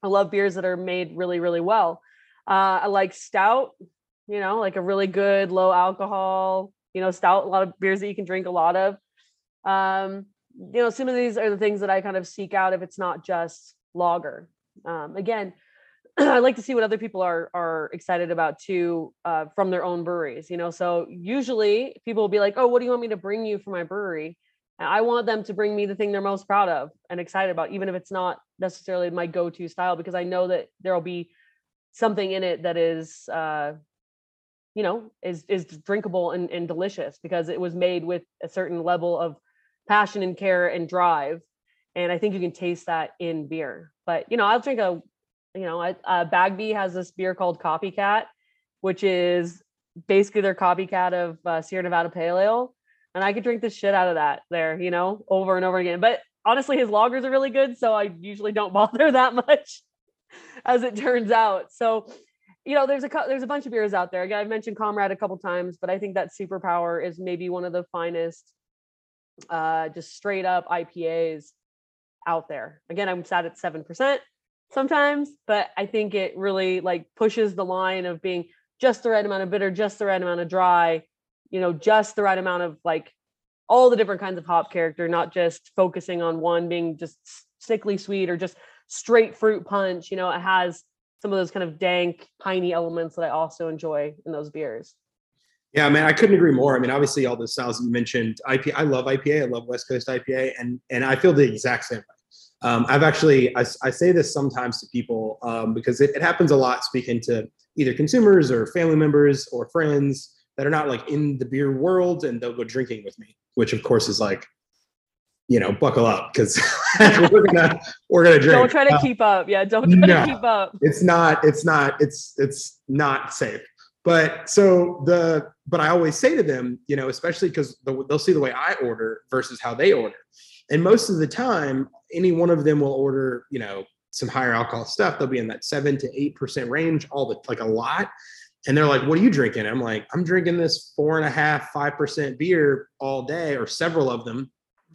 I love beers that are made really, really well. Uh, I like stout, you know, like a really good low alcohol, you know, stout, a lot of beers that you can drink a lot of. Um, you know, some of these are the things that I kind of seek out if it's not just lager. Um, again, (clears throat) I like to see what other people are are excited about too uh, from their own breweries. You know, so usually people will be like, "Oh, what do you want me to bring you for my brewery?" And I want them to bring me the thing they're most proud of and excited about, even if it's not necessarily my go-to style, because I know that there will be something in it that is uh, you know is is drinkable and, and delicious because it was made with a certain level of passion and care and drive and i think you can taste that in beer. But you know i'll drink a you know a, a bagby has this beer called copycat which is basically their copycat of uh, sierra nevada pale ale and i could drink the shit out of that there you know over and over again. But honestly his lagers are really good so i usually don't (laughs) bother that much as it turns out. So you know, there's a there's a bunch of beers out there. Again, I've mentioned Comrade a couple times, but I think that Superpower is maybe one of the finest, uh, just straight up IPAs out there. Again, I'm sad at seven percent sometimes, but I think it really like pushes the line of being just the right amount of bitter, just the right amount of dry, you know, just the right amount of like all the different kinds of hop character, not just focusing on one being just sickly sweet or just straight fruit punch. You know, it has some of those kind of dank, piney elements that I also enjoy in those beers. Yeah, man, I couldn't agree more. I mean, obviously, all the styles you mentioned, IPA, I love IPA. I love West Coast IPA, and and I feel the exact same way. Um, I've actually, I, I, say this sometimes to people um, because it, it, happens a lot speaking to either consumers or family members or friends that are not like in the beer world, and they'll go drinking with me, which of course is like you know, buckle up because (laughs) we're gonna we're gonna drink. Don't try to uh, keep up. Yeah, don't try no, to keep up. It's not. It's not. It's it's not safe. But so the but I always say to them, you know, especially because the, they'll see the way I order versus how they order, and most of the time, any one of them will order, you know, some higher alcohol stuff. They'll be in that seven to eight percent range, all the like a lot. And they're like, "What are you drinking?" I'm like, "I'm drinking this four and a half, five percent beer all day, or several of them."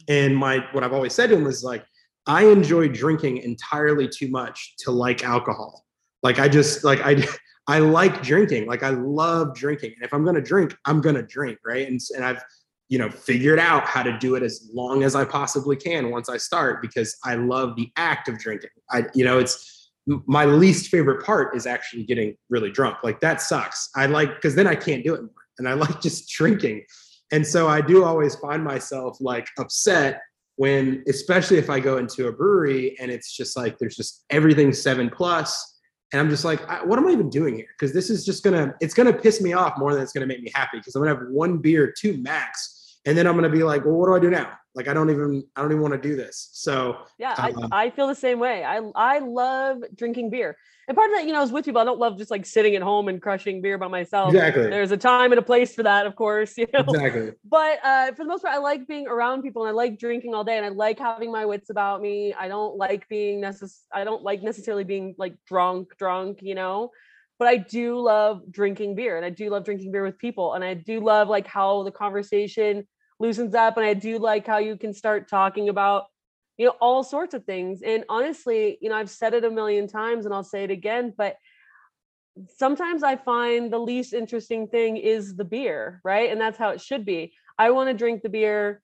And my what I've always said to him is like, I enjoy drinking entirely too much to like alcohol. Like I just like I (laughs) I like drinking. Like I love drinking. And if I'm gonna drink, I'm gonna drink, right? And and I've you know figured out how to do it as long as I possibly can once I start because I love the act of drinking. I you know it's my least favorite part is actually getting really drunk. Like that sucks. I like because then I can't do it more. And I (laughs) like just drinking. And so I do always find myself like upset when, especially if I go into a brewery and it's just like there's just everything seven plus, and I'm just like, what am I even doing here? Because this is just gonna, it's gonna piss me off more than it's gonna make me happy. Because I'm gonna have one beer, two max, and then I'm gonna be like, well, what do I do now? Like I don't even, I don't even want to do this. So yeah, I, uh, I feel the same way. I I love drinking beer and part of that, you know, is with people. I don't love just like sitting at home and crushing beer by myself. Exactly. There's a time and a place for that, of course. (laughs) You know? Exactly. But uh, for the most part, I like being around people and I like drinking all day and I like having my wits about me. I don't like being necess- I don't like necessarily being like drunk, drunk, you know. But I do love drinking beer and I do love drinking beer with people and I do love like how the conversation loosens up and I do like how you can start talking about you know all sorts of things and honestly you know i've said it a million times and i'll say it again but sometimes i find the least interesting thing is the beer right? And that's how it should be. I want to drink the beer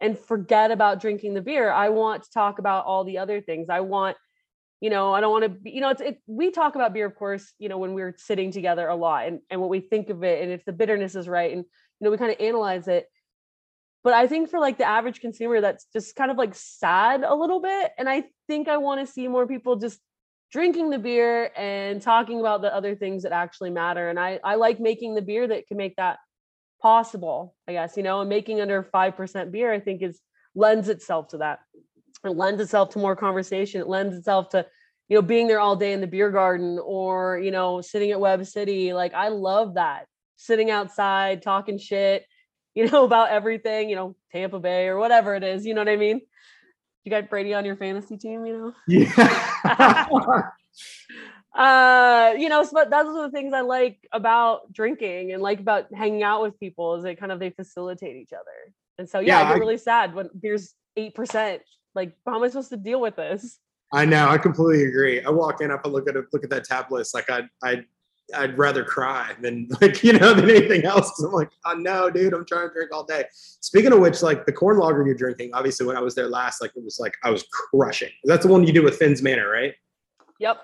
and forget about drinking the beer. I want to talk about all the other things. I want you know i don't want to be you know it's it, we talk about beer of course you know when we're sitting together a lot and, and what we think of it and if the bitterness is right and you know we kind of analyze it but I think for like the average consumer, that's just kind of like sad a little bit. And I think I want to see more people just drinking the beer and talking about the other things that actually matter. And I, I like making the beer that can make that possible, I guess, you know, and making under 5% beer, I think is lends itself to that. It lends itself to more conversation. It lends itself to, you know, being there all day in the beer garden or, you know, sitting at Web City. Like I love that. Sitting outside, talking shit, you know, (laughs) about everything, you know, Tampa Bay or whatever it is. You know what I mean? You got Brady on your fantasy team, you know? Yeah. (laughs) uh, you know, so one of the things I like about drinking and like about hanging out with people is they kind of they facilitate each other. And so yeah, Yeah, I get I- really sad when beer's eight percent. Like, how am I supposed to deal with this? I know. I completely agree. I walk in, I look at a, look at that tab list. Like I'd, I'd, I'd rather cry than (laughs) like you know than anything else. Cause I'm like, oh no, dude, I'm trying to drink all day. Speaking of which, like the corn lager you're drinking, obviously when I was there last, like it was like I was crushing. That's the one you do with Finn's Manor, right? Yep.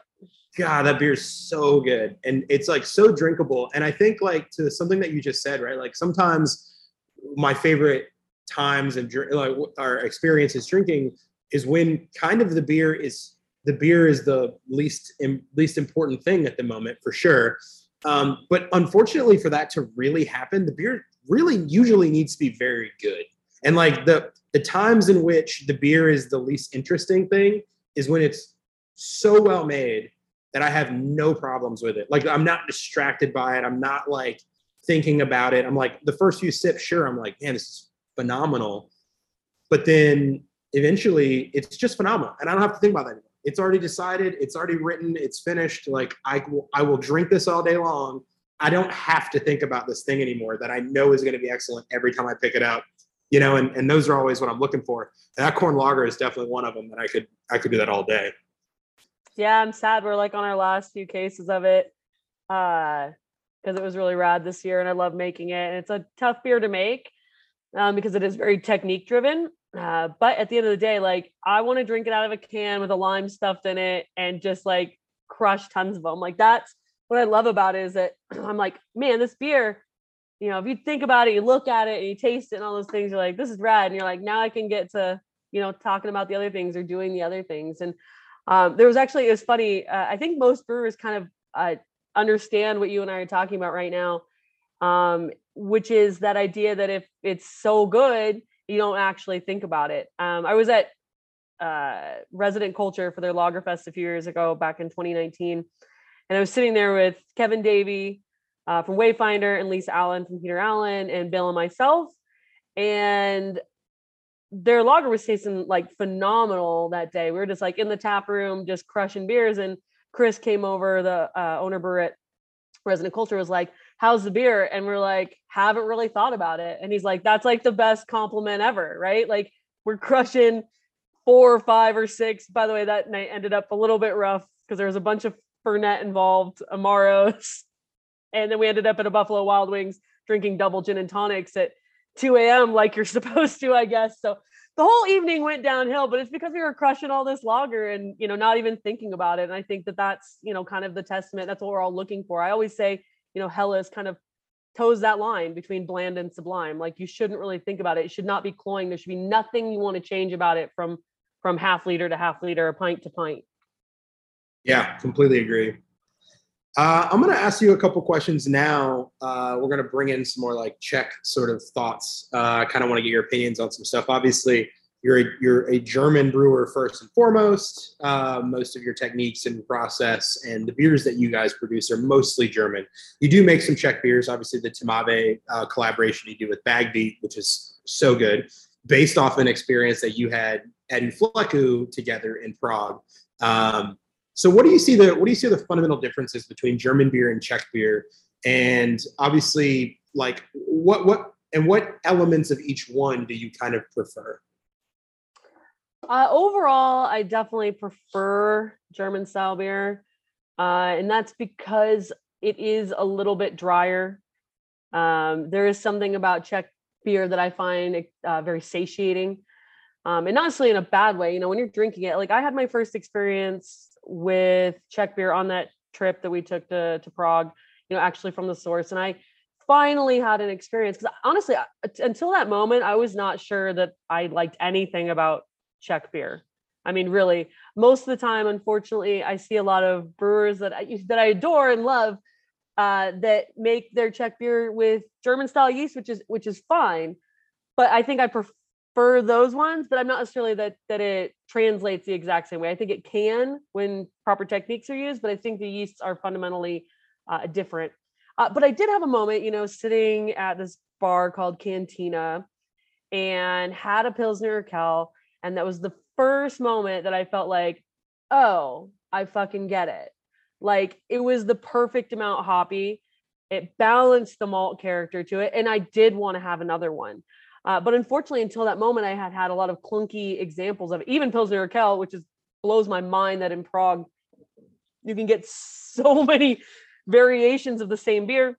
God, that beer's so good, and it's like so drinkable. And I think like to something that you just said, right? Like sometimes my favorite times and like our experiences drinking is when kind of the beer is the beer is the least im, least important thing at the moment for sure. Um, but unfortunately, for that to really happen, the beer really usually needs to be very good. And like the the times in which the beer is the least interesting thing is when it's so well made that I have no problems with it. Like I'm not distracted by it. I'm not like thinking about it. I'm like the first few sips, sure, I'm like, man, this is phenomenal. But then eventually it's just phenomenal. And I don't have to think about that anymore. It's already decided, it's already written, it's finished. Like I will I will drink this all day long. I don't have to think about this thing anymore that I know is going to be excellent every time I pick it up. You know, and, and those are always what I'm looking for. That corn lager is definitely one of them that I could I could do that all day. Yeah, I'm sad we're like on our last few cases of it. Uh because it was really rad this year and I love making it. And it's a tough beer to make um, because it is very technique driven. Uh, but at the end of the day, like I want to drink it out of a can with a lime stuffed in it and just like crush tons of them. Like that's what I love about it is that (clears throat) I'm like, man, this beer, you know, if you think about it, you look at it and you taste it and all those things, you're like, this is rad. And you're like, now I can get to, you know, talking about the other things or doing the other things. And um, there was actually, it was funny. Uh, I think most brewers kind of uh, understand what you and I are talking about right now, um, which is that idea that if it's so good, you don't actually think about it. Um, I was at uh, Resident Culture for their Lagerfest a few years ago, back in 2019, and I was sitting there with Kevin Davey uh, from Wayfinder and Lisa Allen from Heater Allen and Bill and myself, and their lager was tasting like phenomenal that day. We were just like in the tap room, just crushing beers, and Chris came over, the uh, owner brewer at Resident Culture was like, How's the beer? And we're like, Haven't really thought about it. And he's like, That's like the best compliment ever, right? Like, we're crushing four or five or six. By the way, that night ended up a little bit rough because there was a bunch of Fernet involved, Amaros. (laughs) And then we ended up at a Buffalo Wild Wings drinking double gin and tonics at 2 a.m. like you're (laughs) supposed to, I guess. So the whole evening went downhill, but it's because we were crushing all this lager and you know not even thinking about it. And I think that that's you know kind of the testament. That's what we're all looking for. I always say you know Helles is kind of toes that line between bland and sublime. Like you shouldn't really think about it. It should not be cloying. There should be nothing you want to change about it from from half liter to half liter, pint to pint. Yeah, completely agree. Uh, I'm going to ask you a couple questions now. Uh, we're going to bring in some more like Czech sort of thoughts. Uh, I kind of want to get your opinions on some stuff. Obviously, you're a, you're a German brewer first and foremost. Uh, most of your techniques and process and the beers that you guys produce are mostly German. You do make some Czech beers. Obviously, the Tmave uh, collaboration you do with Bagby, which is so good, based off an experience that you had at U Fleku together in Prague. Um, so what do you see the what do you see the fundamental differences between German beer and Czech beer? And obviously, like what what and what elements of each one do you kind of prefer? Uh, overall, I definitely prefer German style beer, uh, and that's because it is a little bit drier. Um, there is something about Czech beer that I find uh, very satiating, um, and honestly, in a bad way. You know, when you're drinking it, like I had my first experience with Czech beer on that trip that we took to to Prague. You know, actually from the source, and I finally had an experience because honestly, until that moment, I was not sure that I liked anything about Czech beer. I mean, really, most of the time, unfortunately, I see a lot of brewers that I that I adore and love uh, that make their Czech beer with German style yeast, which is which is fine. But I think I prefer those ones, but I'm not necessarily that that it translates the exact same way. I think it can when proper techniques are used, but I think the yeasts are fundamentally uh, different. Uh, but I did have a moment, you know, sitting at this bar called Kantýna and had a Pilsner Urquell. And that was the first moment that I felt like, oh, I fucking get it. Like it was the perfect amount hoppy. It balanced the malt character to it. And I did want to have another one. Uh, but unfortunately, until that moment, I had had a lot of clunky examples of it. even Pilsner Urquell, which is blows my mind that in Prague you can get (laughs) so many variations of the same beer,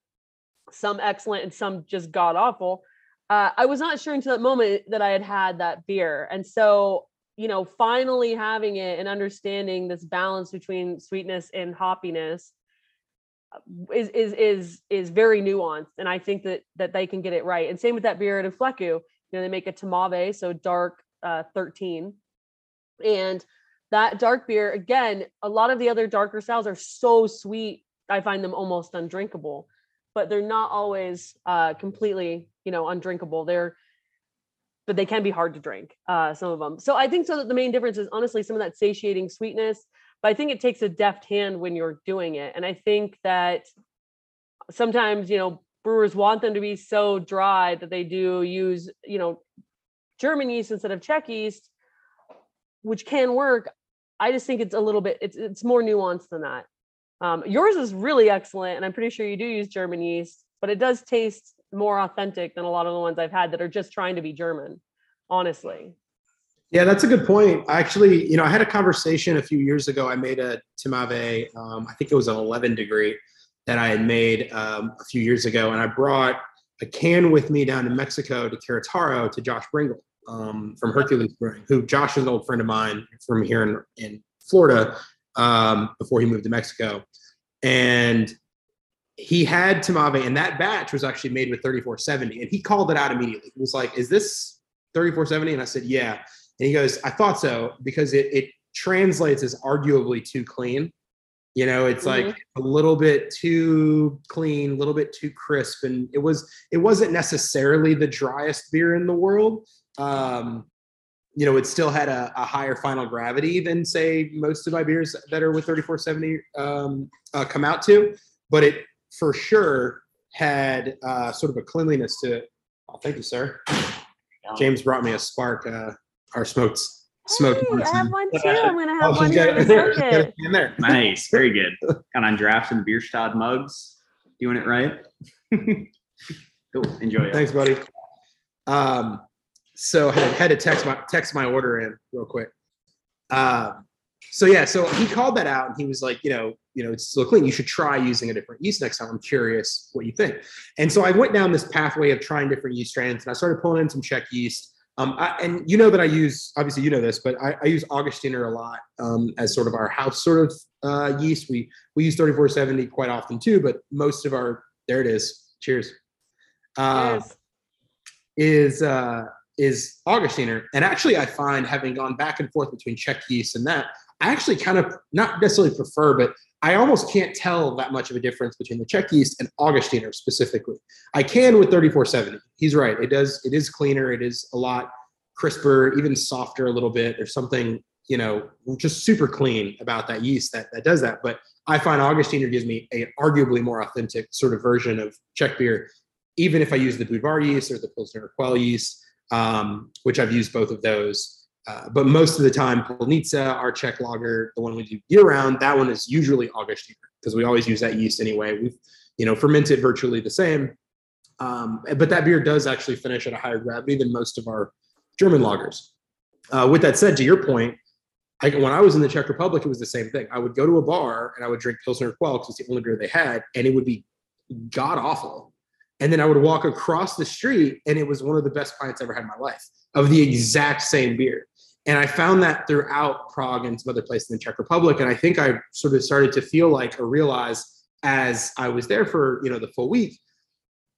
some excellent and some just god awful. Uh, I was not sure until that moment that I had had that beer. And so, you know, finally having it and understanding this balance between sweetness and hoppiness uh, is is is is very nuanced and i think that that they can get it right and same with that beer at Fleku. you know they make a Tmave so dark uh 13 and that dark beer again a lot of the other darker styles are so sweet I find them almost undrinkable, but they're not always uh, completely, you know, undrinkable. They're, but they can be hard to drink. Uh, some of them. So I think so that the main difference is honestly some of that satiating sweetness, but I think it takes a deft hand when you're doing it, and I think that sometimes you know brewers want them to be so dry that they do use you know German yeast instead of Czech yeast, which can work. I just think it's a little bit it's it's more nuanced than that. Um, yours is really excellent, and I'm pretty sure you do use German yeast, but it does taste more authentic than a lot of the ones I've had that are just trying to be German, honestly. Yeah, that's a good point. Actually, you know, I had a conversation a few years ago. I made a Tmave, um, I think it was an 11 degree that I had made um, a few years ago, and I brought a can with me down to Mexico to Querétaro to Josh Bringle um, from Hercules Brewing, who Josh is an old friend of mine from here in, in Florida um, before he moved to Mexico. And he had Tmave, and that batch was actually made with 3470. And he called it out immediately. He was like, Is this 3470? And I said, Yeah. And he goes, I thought so because it, it translates as arguably too clean. You know, it's mm-hmm. like a little bit too clean, a little bit too crisp. And it was, it wasn't necessarily the driest beer in the world. Um, you know, it still had a, a, higher final gravity than say most of my beers that are with 3470 um, uh, come out to, but it for sure had uh, sort of a cleanliness to it. Oh, thank you, sir. James brought me a spark, uh, our smoked smoked. Hey, I have one too. I'm gonna have oh, one here in, in there. Nice, very good. Got on drafts in Bierstadt mugs. Doing it right. (laughs) cool. Enjoy it. Thanks, buddy. Um, so I had, had to text my text my order in real quick. Uh, so yeah, so he called that out and he was like, you know, you know, it's still clean. You should try using a different yeast next time. I'm curious what you think. And so I went down this pathway of trying different yeast strains and I started pulling in some Czech yeast. Um, I, and you know that I use, obviously you know this, but I, I use Augustiner a lot um, as sort of our house sort of uh, yeast. We we use 3470 quite often too, but most of our there it is. Cheers. Uh, Cheers. Is uh, is Augustiner. And actually, I find having gone back and forth between Czech yeast and that, I actually kind of not necessarily prefer, but I almost can't tell that much of a difference between the Czech yeast and Augustiner specifically. I can with 3470. He's right. It does. It is cleaner. It is a lot crisper, even softer a little bit. There's something you know just super clean about that yeast that that does that. But I find Augustiner gives me an arguably more authentic sort of version of Czech beer, even if I use the Budvar yeast or the Pilsner Urquell yeast um, which I've used both of those. Uh, but most of the time, Polnica, our Czech lager, the one we do year round, that one is usually Augustiner because we always use that yeast anyway. We've, you know, fermented virtually the same. Um, but that beer does actually finish at a higher gravity than most of our German lagers. Uh, with that said, to your point, I, when I was in the Czech Republic, it was the same thing. I would go to a bar and I would drink Pilsner Urquell because it's the only beer they had, and it would be god awful. And then I would walk across the street, and it was one of the best pints I ever had in my life of the exact same beer. And I found that throughout Prague and some other places in the Czech Republic. And I think I sort of started to feel like or realize as I was there for you know the full week,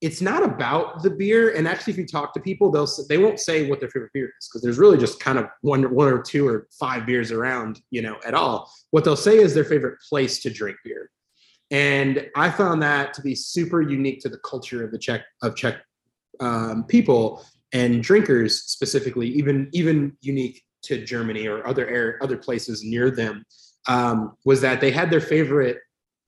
it's not about the beer. And actually, if you talk to people, they'll they won't say what their favorite beer is because there's really just kind of one one or two or five beers around, you know, at all. What they'll say is their favorite place to drink beer. And I found that to be super unique to the culture of the Czech of Czech um, people and drinkers specifically, even even unique to Germany or other air, other places near them, um, was that they had their favorite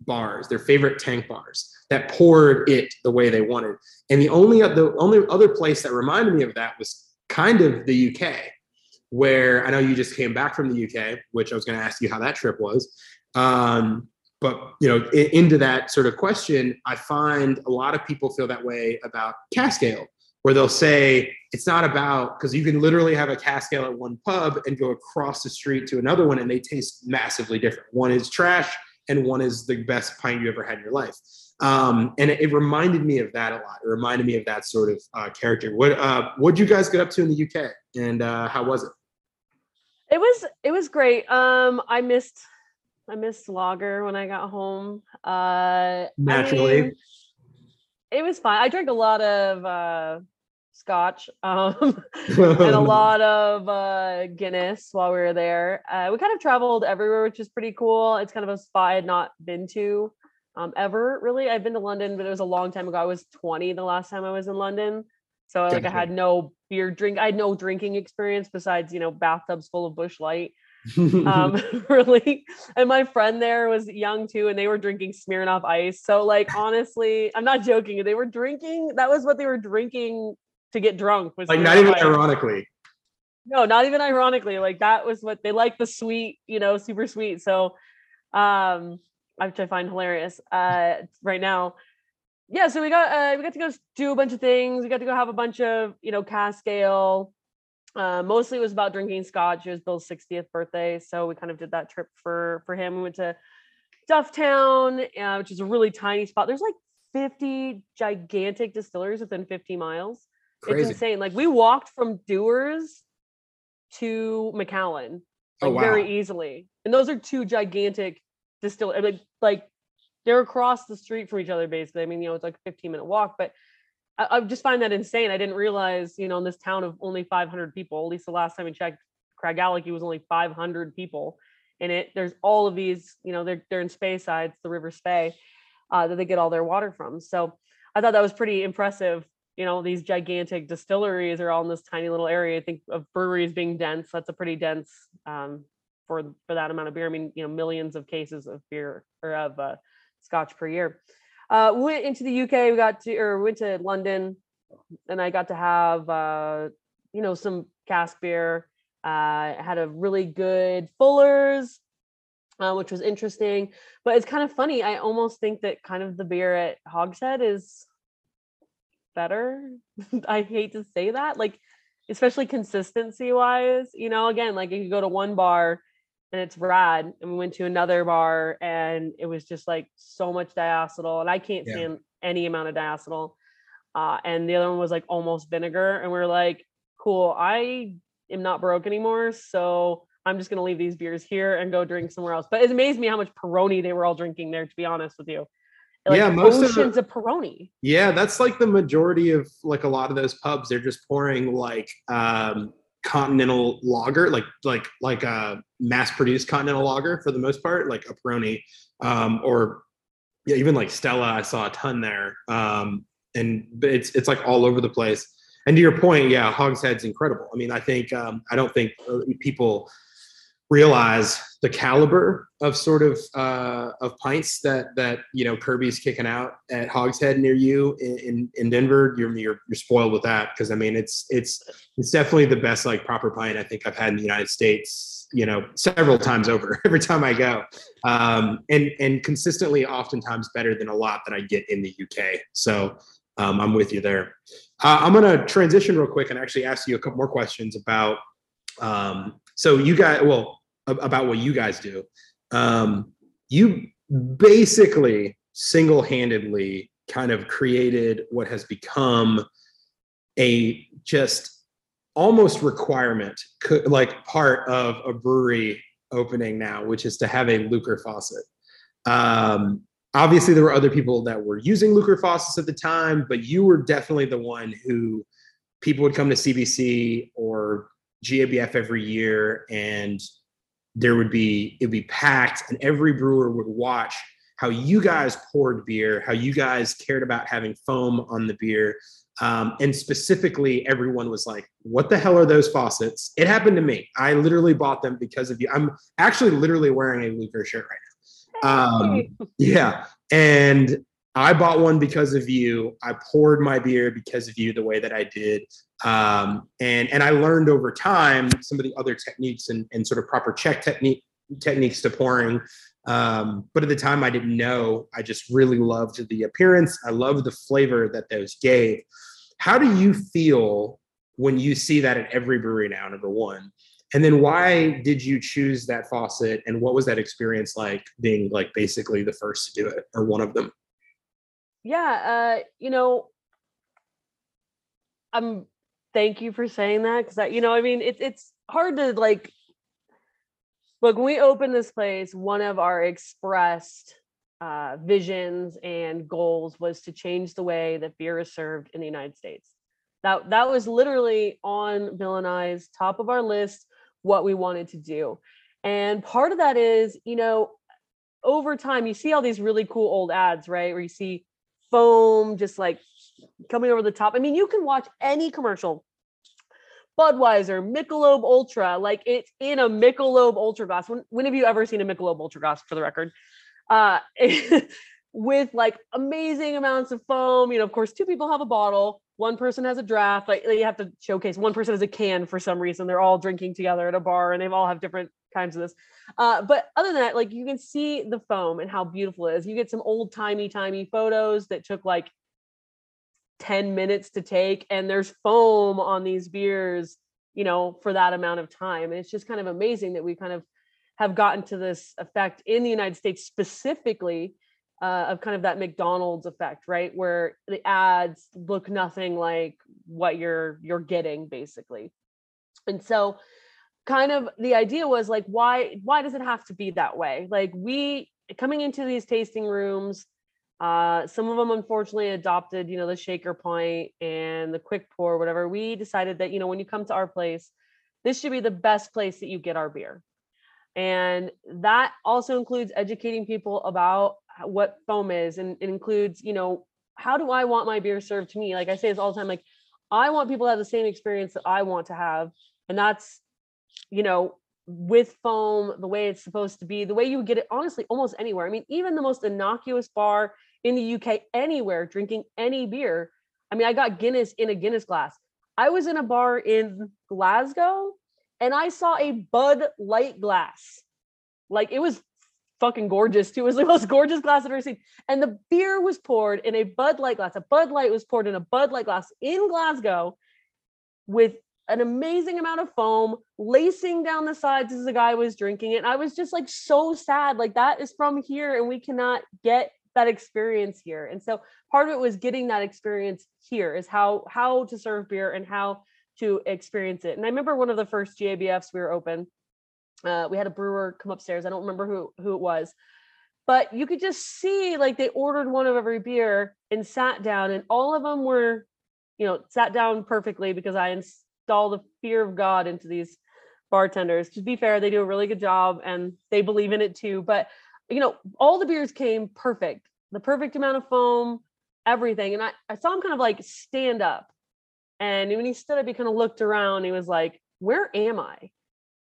bars, their favorite tank bars that poured it the way they wanted. And the only the only other place that reminded me of that was kind of the UK, where I know you just came back from the UK, which I was going to ask you how that trip was. Um, but you know, into that sort of question, I find a lot of people feel that way about cask ale, where they'll say it's not about because you can literally have a cask ale at one pub and go across the street to another one, and they taste massively different. One is trash, and one is the best pint you ever had in your life. Um, and it, it reminded me of that a lot. It reminded me of that sort of uh, character. What uh, what'd you guys get up to in the UK, and uh, how was it? It was it was great. Um, I missed I missed lager when I got home. Uh, I Naturally. mean, it was fine. I drank a lot of uh, scotch (laughs) um, and a (laughs) lot of uh, Guinness while we were there. Uh, we kind of traveled everywhere, which is pretty cool. It's kind of a spot I had not been to um, ever really. I've been to London, but it was a long time ago. I was 20 the last time I was in London. So like I had no beer drink. I had no drinking experience besides, you know, bathtubs full of Busch Light um (laughs) (laughs) really and my friend there was young too and they were drinking smirnoff ice so like honestly i'm not joking they were drinking that was what they were drinking to get drunk was like not even Ice. ironically. no not even ironically like that was what they like the sweet you know super sweet so um which i find hilarious uh right now yeah so we got uh we got to go do a bunch of things we got to go have a bunch of you know cask ale uh, mostly it was about drinking scotch. It was Bill's 60th birthday, so we kind of did that trip for for him. We went to Dufftown, uh, which is a really tiny spot. There's like 50 gigantic distilleries within 50 miles. Crazy. It's insane. Like we walked from Dewars to Macallan Oh, like wow. very easily, and those are two gigantic distill. I mean, like they're across the street from each other basically. I mean, you know, it's like a 15 minute walk, but I, I just find that insane. I didn't realize, you know, in this town of only 500 people, at least the last time I checked, Craigellachie was only 500 people in it. There's all of these, you know, they're they're in Speyside, it's the River Spey, uh, that they get all their water from. So I thought that was pretty impressive. You know, these gigantic distilleries are all in this tiny little area. I think of breweries being dense. That's a pretty dense um, for for that amount of beer. I mean, you know, millions of cases of beer or of uh, scotch per year. Uh, we went into the UK. We got to or went to London, and I got to have uh, you know some cask beer. Uh, had a really good Fuller's, uh, which was interesting. But it's kind of funny. I almost think that kind of the beer at Hogshead is better. (laughs) I hate to say that, like especially consistency wise. You know, again, like you go to one bar and it's rad, and we went to another bar and it was just like so much diacetyl, and I can't Yeah. stand any amount of diacetyl. Uh, and the other one was like almost vinegar, and we are like, cool. I am not broke anymore, so I'm just gonna leave these beers here and go drink somewhere else. But it amazed me how much Peroni they were all drinking there. To be honest with you, like Yeah, most of the- of, Peroni. Yeah, that's like the majority of like a lot of those pubs. They're just pouring like um continental lager, like like like a mass produced continental lager for the most part, like a Peroni, um, or yeah, even like Stella. I saw a ton there, um, and it's it's like all over the place. And to your point, yeah, Hogshead's incredible. I mean, I think um, I don't think uh, people realize the caliber of sort of uh, of pints that that you know Kirby's kicking out at Hogshead near you in in, Denver. You're, you're you're spoiled with that because I mean it's it's it's definitely the best like proper pint I think I've had in the United States. You know, several times over (laughs) every time I go, um, and and consistently, oftentimes better than a lot that I get in the UK. So um, I'm with you there. Uh, I'm gonna transition real quick and actually ask you a couple more questions about. Um, so you guys, well, about what you guys do. Um, you basically single-handedly kind of created what has become a just almost requirement, like part of a brewery opening now, which is to have a Lukr faucet. Um, obviously there were other people that were using Lukr faucets at the time, but you were definitely the one who people would come to CBC or GABF every year and there would be it'd be packed and every brewer would watch how you guys poured beer, how you guys cared about having foam on the beer. Um, and specifically, everyone was like, What the hell are those faucets? It happened to me. I literally bought them because of you. I'm actually literally wearing a Lukr shirt right now. Um, yeah. And I bought one because of you. I poured my beer because of you the way that I did. Um, and and I learned over time some of the other techniques and, and sort of proper Czech technique techniques to pouring. Um, but at the time I didn't know. I just really loved the appearance. I loved the flavor that those gave. How do you feel when you see that at every brewery now, number one? And then why did you choose that faucet and what was that experience like being like basically the first to do it or one of them? Yeah, uh, you know, I'm thank you for saying that because that, you know, I mean, it's it's hard to like look when we opened this place, one of our expressed uh, visions and goals was to change the way that beer is served in the United States. That that was literally on Bill and I's top of our list what we wanted to do. And part of that is, you know, over time you see all these really cool old ads, right? Where you see foam just like coming over the top. I mean, you can watch any commercial Budweiser, Michelob Ultra, like it's in a Michelob Ultra glass. When, when have you ever seen a Michelob Ultra glass for the record? Uh, (laughs) with like amazing amounts of foam. You know, of course, two people have a bottle, one person has a draft. Like you have to showcase one person has a can for some reason. They're all drinking together at a bar and they all have different kinds of this. Uh, but other than that, like you can see the foam and how beautiful it is. You get some old timey, timey photos that took like 10 minutes to take and there's foam on these beers you know for that amount of time and it's just kind of amazing that we kind of have gotten to this effect in the united states specifically uh, of kind of that mcdonald's effect right? Where the ads look nothing like what you're you're getting basically. And so kind of the idea was like why why does it have to be that way? Like we coming into these tasting rooms uh, some of them unfortunately adopted, you know, the shaker point and the quick pour, whatever. We decided that, you know, when you come to our place, this should be the best place that you get our beer. And that also includes educating people about what foam is. And it includes, you know, how do I want my beer served to me? Like I say this all the time, like I want people to have the same experience that I want to have. And that's, you know, with foam, the way it's supposed to be, the way you would get it, honestly, almost anywhere. I mean, even the most innocuous bar in the UK anywhere drinking any beer. I mean, I got Guinness in a Guinness glass. I was in a bar in Glasgow and I saw a Bud Light glass. Like it was fucking gorgeous too. It was the most (laughs) gorgeous glass I've ever seen. And the beer was poured in a Bud Light glass. A Bud Light was poured in a Bud Light glass in Glasgow with an amazing amount of foam lacing down the sides as the guy was drinking it. And I was just like so sad. Like that is from here and we cannot get that experience here. And so part of it was getting that experience here is how how to serve beer and how to experience it. And I remember one of the first GABFs we were open. Uh, we had a brewer come upstairs. I don't remember who who it was, but you could just see like they ordered one of every beer and sat down, and all of them were, you know, sat down perfectly because I install the fear of God into these bartenders. To be fair, they do a really good job and they believe in it too. But you know, all the beers came perfect, the perfect amount of foam, everything. And I, I saw him kind of like stand up. And when he stood up, he kind of looked around. He was like, Where am I?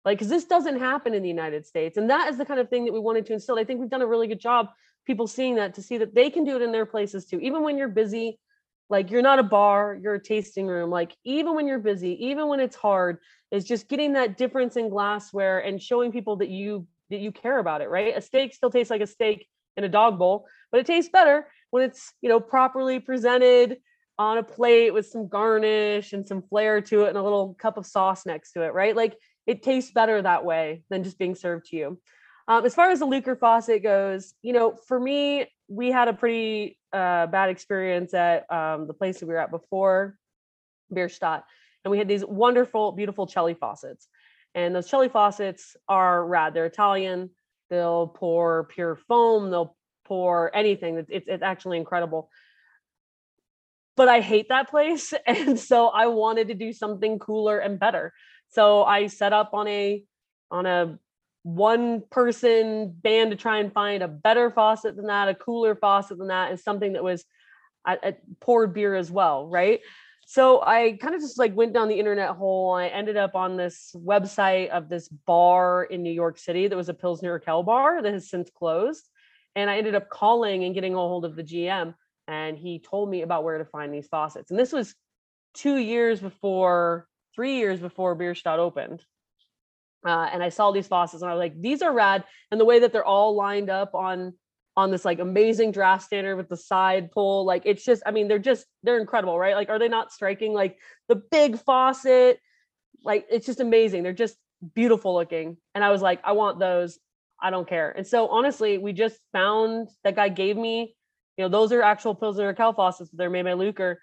Like, because this doesn't happen in the United States. And that is the kind of thing that we wanted to instill. I think we've done a really good job, people seeing that to see that they can do it in their places too. Even when you're busy, like you're not a bar, you're a tasting room. Like, even when you're busy, even when it's hard, is just getting that difference in glassware and showing people that you that you care about it, right? A steak still tastes like a steak in a dog bowl, but it tastes better when it's, you know, properly presented on a plate with some garnish and some flair to it and a little cup of sauce next to it, right? Like it tastes better that way than just being served to you. Um, as far as the Lukr faucet goes, you know, for me, we had a pretty uh, bad experience at um, the place that we were at before, Bierstadt, and we had these wonderful, beautiful Celli faucets. And those Celli faucets are rad. They're Italian. They'll pour pure foam. They'll pour anything. It's, it's, it's actually incredible. But I hate that place. (laughs) And so I wanted to do something cooler and better. So I set up on a on a one person band to try and find a better faucet than that, a cooler faucet than that, and something that was I, I poured beer as well, right? So I kind of just like went down the internet hole. I ended up on this website of this bar in New York City that was a Pilsner Urquell bar that has since closed. And I ended up calling and getting a hold of the GM, and he told me about where to find these faucets. And this was two years before, three years before Bierstadt opened. Uh, and I saw these faucets, and I was like, "These are rad!" And the way that they're all lined up on on this like amazing draft standard with the side pull. Like it's just, I mean, they're just, they're incredible, right? Like, are they not striking? Like the big faucet, like it's just amazing. They're just beautiful looking. And I was like, I want those. I don't care. And so honestly, we just found that guy gave me, you know, those are actual Pilsner Urquell faucets. They're made by Lukr.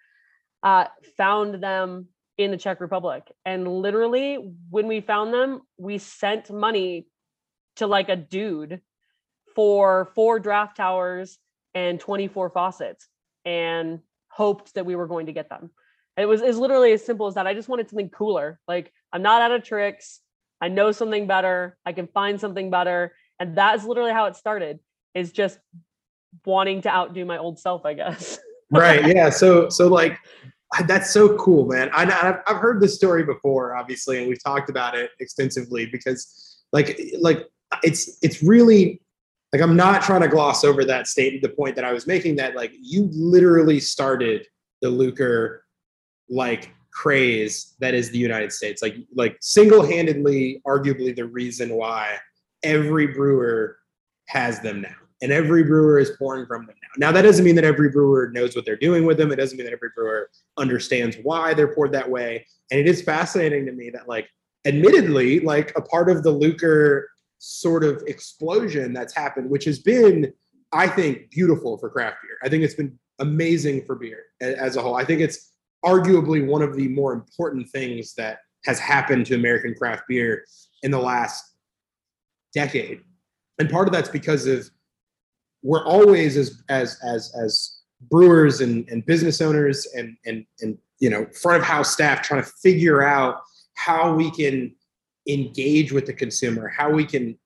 Uh, found them in the Czech Republic. And literally, when we found them, we sent money to like a dude for four draft towers and 24 faucets and hoped that we were going to get them. It was is literally as simple as that. I just wanted something cooler. Like I'm not out of tricks. I know something better. I can find something better. And that's literally how it started is just wanting to outdo my old self, I guess. (laughs) right. Yeah. So, so like, that's so cool, man. I, I've, I've heard this story before, obviously, and we've talked about it extensively because like, like it's, it's really like i'm not trying to gloss over that statement the point that i was making that like you literally started the Lukr like craze that is the united states. Like like single-handedly arguably the reason why every brewer has them now and every brewer is pouring from them now. Now that doesn't mean that every brewer knows what they're doing with them. It doesn't mean that every brewer understands why they're poured that way. And it is fascinating to me that like admittedly like a part of the Lukr sort of explosion that's happened, which has been, I think, beautiful for craft beer. I think it's been amazing for beer as a whole. I think it's arguably one of the more important things that has happened to American craft beer in the last decade. And part of that's because of we're always as as as as brewers and, and business owners and and and you know front of house staff trying to figure out how we can engage with the consumer, how we can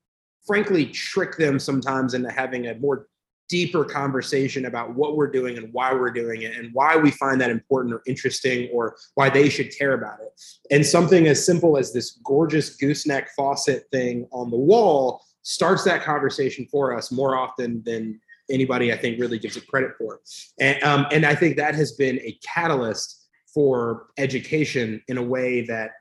frankly trick them sometimes into having a more deeper conversation about what we're doing and why we're doing it and why we find that important or interesting or why they should care about it. And something as simple as this gorgeous gooseneck faucet thing on the wall starts that conversation for us more often than anybody I think really gives it credit for. And, um, and I think that has been a catalyst for education in a way that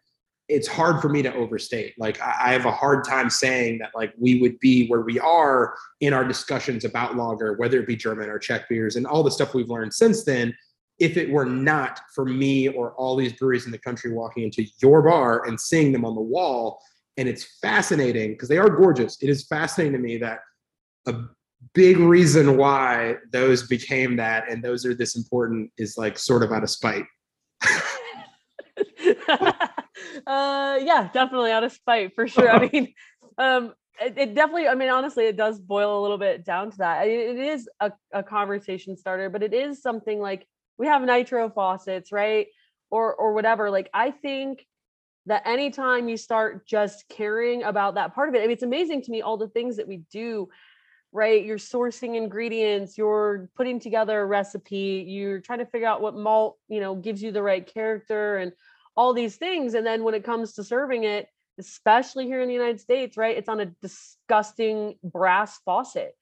it's hard for me to overstate. Like I, have a hard time saying that like we would be where we are in our discussions about lager, whether it be German or Czech beers and all the stuff we've learned since then, if it were not for me or all these breweries in the country walking into your bar and seeing them on the wall. And it's fascinating because they are gorgeous. It is fascinating to me that a big reason why those became that and those are this important is like sort of out of spite. (laughs) uh yeah definitely out of spite for sure. I (laughs) mean um it, it, definitely i mean honestly it does boil a little bit down to that. It, it is a, a conversation starter but it is something like we have nitro faucets right? Or or whatever. Like i think that anytime you start just caring about that part of it I mean, it's amazing to me all the things that we do right? You're sourcing ingredients you're putting together a recipe you're trying to figure out what malt you know gives you the right character and all these things. And then when it comes to serving it especially here in the united states right it's on a disgusting brass faucet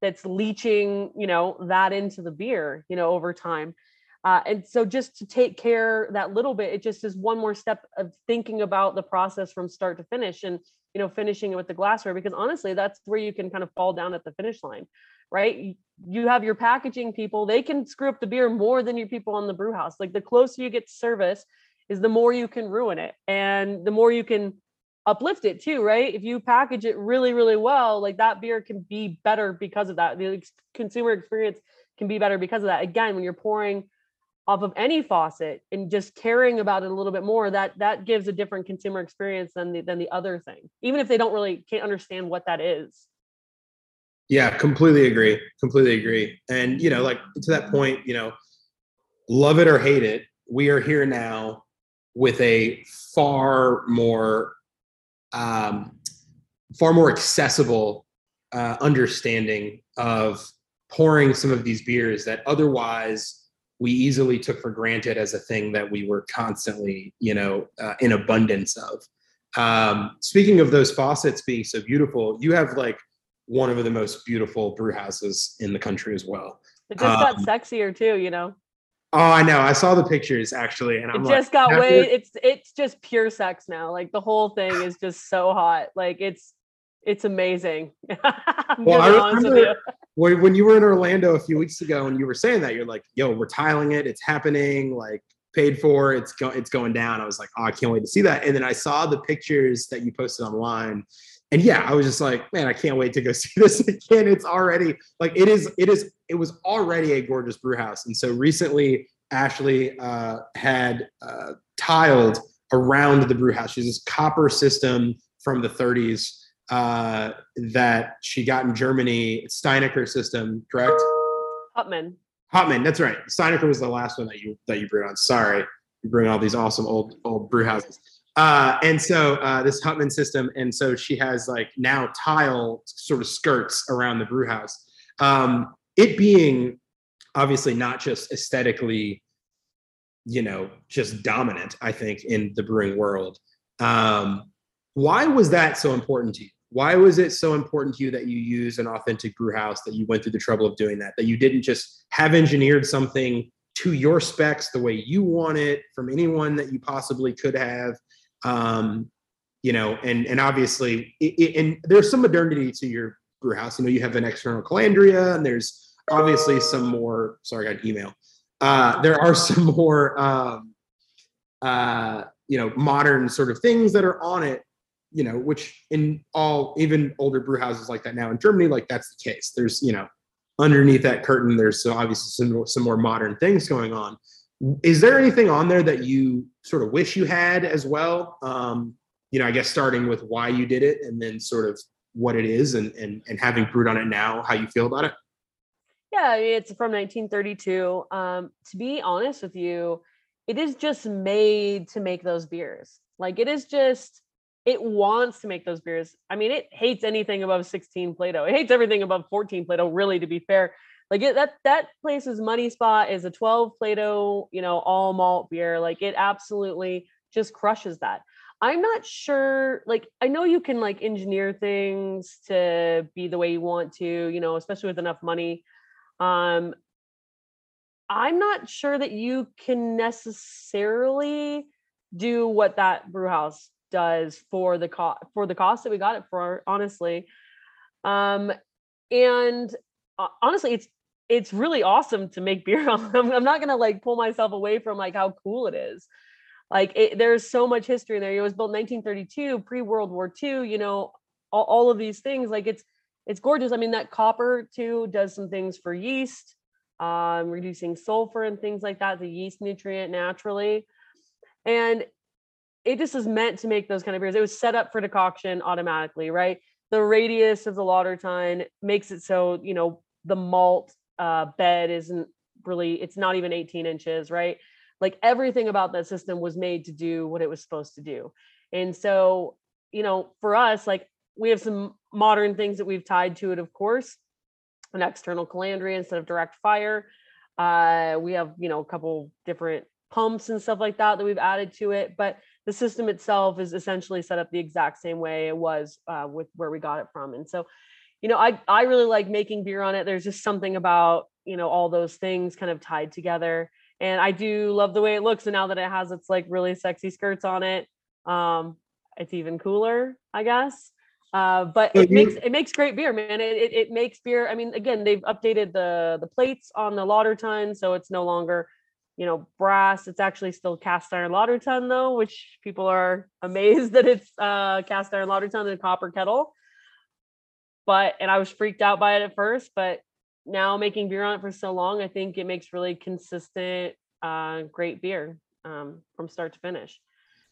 that's leaching you know that into the beer you know over time. Uh, and so just to take care that little bit it just is one more step of thinking about the process from start to finish and you know finishing it with the glassware because honestly that's where you can kind of fall down at the finish line right? You have your packaging people they can screw up the beer more than your people on the brew house. Like the closer you get to service is the more you can ruin it and the more you can uplift it too, right? If you package it really, really well, like that beer can be better because of that. The consumer experience can be better because of that. Again, when you're pouring off of any faucet and just caring about it a little bit more, that that gives a different consumer experience than the than the other thing, even if they don't really can't understand what that is. Yeah, completely agree. Completely agree. And you know, like to that point, you know, love it or hate it, we are here now with a far more um, far more accessible uh, understanding of pouring some of these beers that otherwise we easily took for granted as a thing that we were constantly, you know, uh, in abundance of. Um, speaking of those faucets being so beautiful, you have like one of the most beautiful brew houses in the country as well. It just got Um, sexier too, you know. Oh, I know. I saw the pictures actually, and It I'm just like, got after- way it's it's just pure sex now. Like the whole thing is just so hot. Like it's it's amazing. (laughs) Well, I be honest with you. remember when, when you were in Orlando a few weeks ago and you were saying that, you're like, yo, we're tiling it. It's happening. Like paid for. It's go, it's going down. I was like, oh, I can't wait to see that. And then I saw the pictures that you posted online. And yeah, I was just like, man, I can't wait to go (laughs) see this again. It's already like it is, it is, it was already a gorgeous brew house. And so recently Ashleigh uh, had uh, tiled around the brew house. She's this copper system from the 30s uh, that she got in Germany, Steinecker system, correct? Hutman. Hotman, that's right. Steinecker was the last one that you that you brewed on. Sorry, you bring all these awesome old old brew houses. Uh, and so uh, this Hutman system, and so she has like now tile sort of skirts around the brew house. Um, it being obviously not just aesthetically, you know, just dominant. I think in the brewing world. Um, why was that so important to you? Why was it so important to you that you use an authentic brew house, that you went through the trouble of doing that, that you didn't just have engineered something to your specs the way you want it from anyone that you possibly could have? Um, you know, and and obviously, it, it, and there's some modernity to your brew house. You know, you have an external calandria, and there's obviously some more. Sorry, I got an email. Uh, there are (laughs) some more, um, uh, you know, modern sort of things that are on it you know, which in all even older brew houses like that now in Germany, like that's the case. There's, you know, underneath that curtain, there's obviously some some more modern things going on. Is there anything on there that you sort of wish you had as well? Um, you know, I guess starting with why you did it and then sort of what it is and and and having brewed on it now, how you feel about it. Yeah, it's from 1932. Um, to be honest with you, it is just made to make those beers. Like it is just, it wants to make those beers. I mean, it hates anything above 16 Plato. It hates everything above 14 Plato. Really, to be fair, like it, that that place's money spot is a 12 Plato, you know, all malt beer. Like it absolutely just crushes that. I'm not sure. Like I know you can like engineer things to be the way you want to, you know, especially with enough money. Um, I'm not sure that you can necessarily do what that brew house does for the cost for the cost that we got it for honestly um and uh, honestly it's it's really awesome to make beer (laughs) on I'm, I'm not gonna like pull myself away from like how cool it is. Like it, there's so much history in there. It was built 1932 pre-world war ii you know all, all of these things. Like it's it's gorgeous. I mean that copper too does some things for yeast um reducing sulfur and things like that the yeast nutrient naturally. And it just is meant to make those kind of beers. It was set up for decoction automatically, right? The radius of the lauter tun makes it so you know the malt uh, bed isn't really. It's not even 18 inches, right? Like everything about that system was made to do what it was supposed to do. And so, you know, for us, like we have some modern things that we've tied to it, of course, an external calandria instead of direct fire. Uh, we have, you know, a couple different pumps and stuff like that that we've added to it, but the system itself is essentially set up the exact same way it was uh, with where we got it from. And so, you know, I I really like making beer on it. There's just something about you know all those things kind of tied together, and I do love the way it looks. And now that it has its like really sexy skirts on it, um, it's even cooler, I guess. Uh, but it makes it makes great beer, man. It, it it makes beer. I mean, again, they've updated the the plates on the lauter tun, so it's no longer you know, brass. It's actually still cast iron lauter tun though, which people are amazed (laughs) that it's uh, cast iron lauter tun and copper kettle. But and I was freaked out by it at first, but now making beer on it for so long, I think it makes really consistent, uh, great beer um, from start to finish.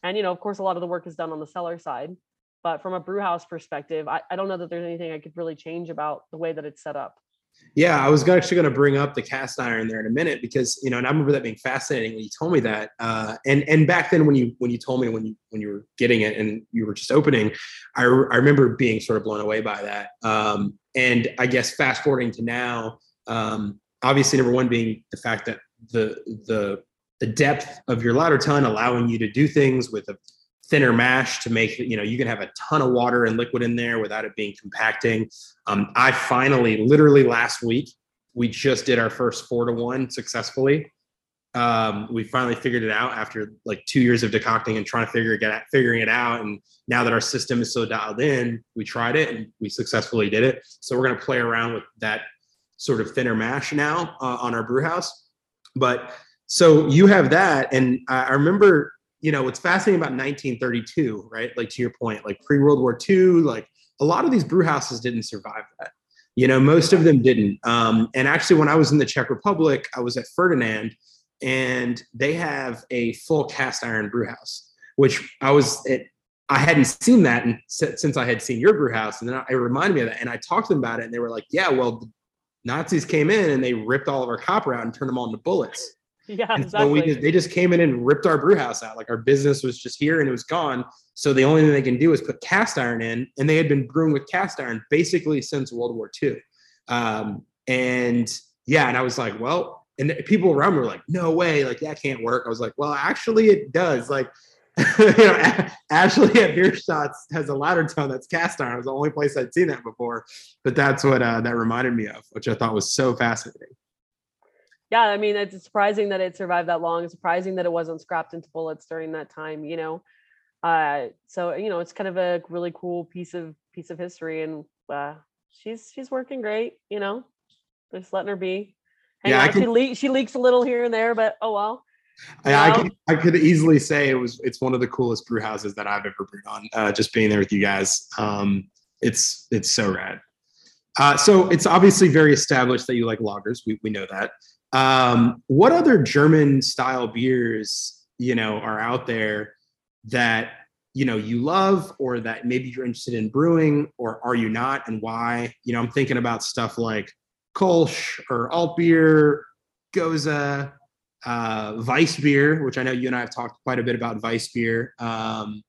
And you know, of course, a lot of the work is done on the cellar side, But from a brew house perspective, I, I don't know that there's anything I could really change about the way that it's set up. Yeah, I was actually going to bring up the cast iron there in a minute because you know, and I remember that being fascinating when you told me that. Uh, and and back then when you when you told me when you when you were getting it and you were just opening, I I remember being sort of blown away by that. Um, and I guess fast forwarding to now, um, obviously number one being the fact that the the the depth of your lauter tun allowing you to do things with a thinner mash to make you know you can have a ton of water and liquid in there without it being compacting. Um, i finally literally last week we just did our first four to one successfully. Um, we finally figured it out after like two years of decocting and trying to figure it out figuring it out. And now that our system is so dialed in we tried it and we successfully did it. So we're going to play around with that sort of thinner mash now uh, on our brew house. But so you have that. And i, I remember you know what's fascinating about 1932 right like to your point like pre-world war ii like a lot of these brew houses didn't survive that. You know most of them didn't. Um, and actually when i was in the czech republic i was at ferdinand and they have a full cast iron brew house which i was it, i hadn't seen that in, since i had seen your brew house and then it reminded me of that and i talked to them about it and they were like yeah well the nazis came in and they ripped all of our copper out and turned them all into bullets (laughs) Yeah, and exactly. so we just, they just came in and ripped our brew house out. Like our business was just here and it was gone. So the only thing they can do is put cast iron in, and they had been brewing with cast iron basically since World War II. Um, and yeah, and I was like, well, and people around me were like, no way, like that can't work. I was like, well, actually, it does. Like, (laughs) you know, Ashleigh at Bierstadts has a lauter tun that's cast iron. It was the only place I'd seen that before. But that's what uh, that reminded me of, which I thought was so fascinating. Yeah, I mean, it's surprising that it survived that long. It's surprising that it wasn't scrapped into bullets during that time, you know. Uh, so you know, it's kind of a really cool piece of piece of history, and uh, she's she's working great, you know. Just letting her be. Hang Yeah, I she can- le- she leaks a little here and there, but oh well. I, I, could, I could easily say it was it's one of the coolest brew houses that I've ever brewed on. Uh, just being there with you guys, um, it's it's so rad. Uh, so it's obviously very established that you like lagers. We we know that. Um, what other German style beers you know are out there that you know you love or that maybe you're interested in brewing or are you not and why? You know, I'm thinking about stuff like Kolsch or alt beer, Gose uh, Weissbier, which I know you and I have talked quite a bit about Weissbier, um,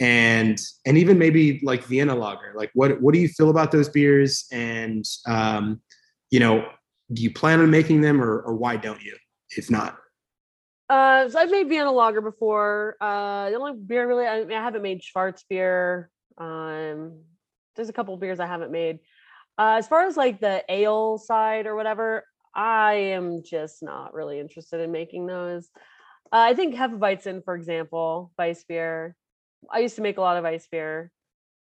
and and even maybe like Vienna Lager. Like, what what do you feel about those beers? And um, you know, do you plan on making them, or or why don't you? If not, Uh, so I've made Vienna lager before. Uh, the only beer really I, mean, I haven't made Schwarzbier. Um, there's a couple beers I haven't made. Uh, as far as like the ale side or whatever, I am just not really interested in making those. Uh, I think Hefeweizen, for example, Weissbier. I used to make a lot of Weissbier.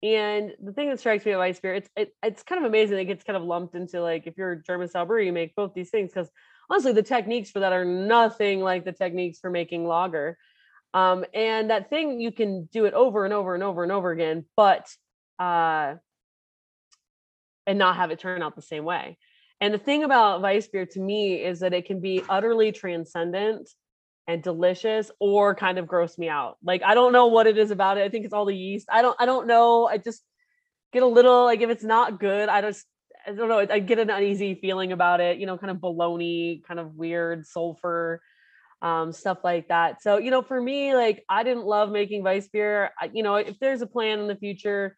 And the thing that strikes me about Weissbier, it's it, it's kind of amazing. It gets kind of lumped into like if you're German style brewery, you make both these things because honestly, the techniques for that are nothing like the techniques for making lager. Um, and that thing you can do it over and over and over and over again, but uh, and not have it turn out the same way. And the thing about Weissbier to me is that it can be utterly transcendent and delicious or kind of gross me out. Like I don't know what it is about it. I think it's all the yeast. I don't I don't know. I just get a little like if it's not good, I just I don't know. I get an uneasy feeling about it, you know, kind of baloney, kind of weird sulfur, um, stuff like that. So, you know, for me, like I didn't love making Weissbier. I, you know, if there's a plan in the future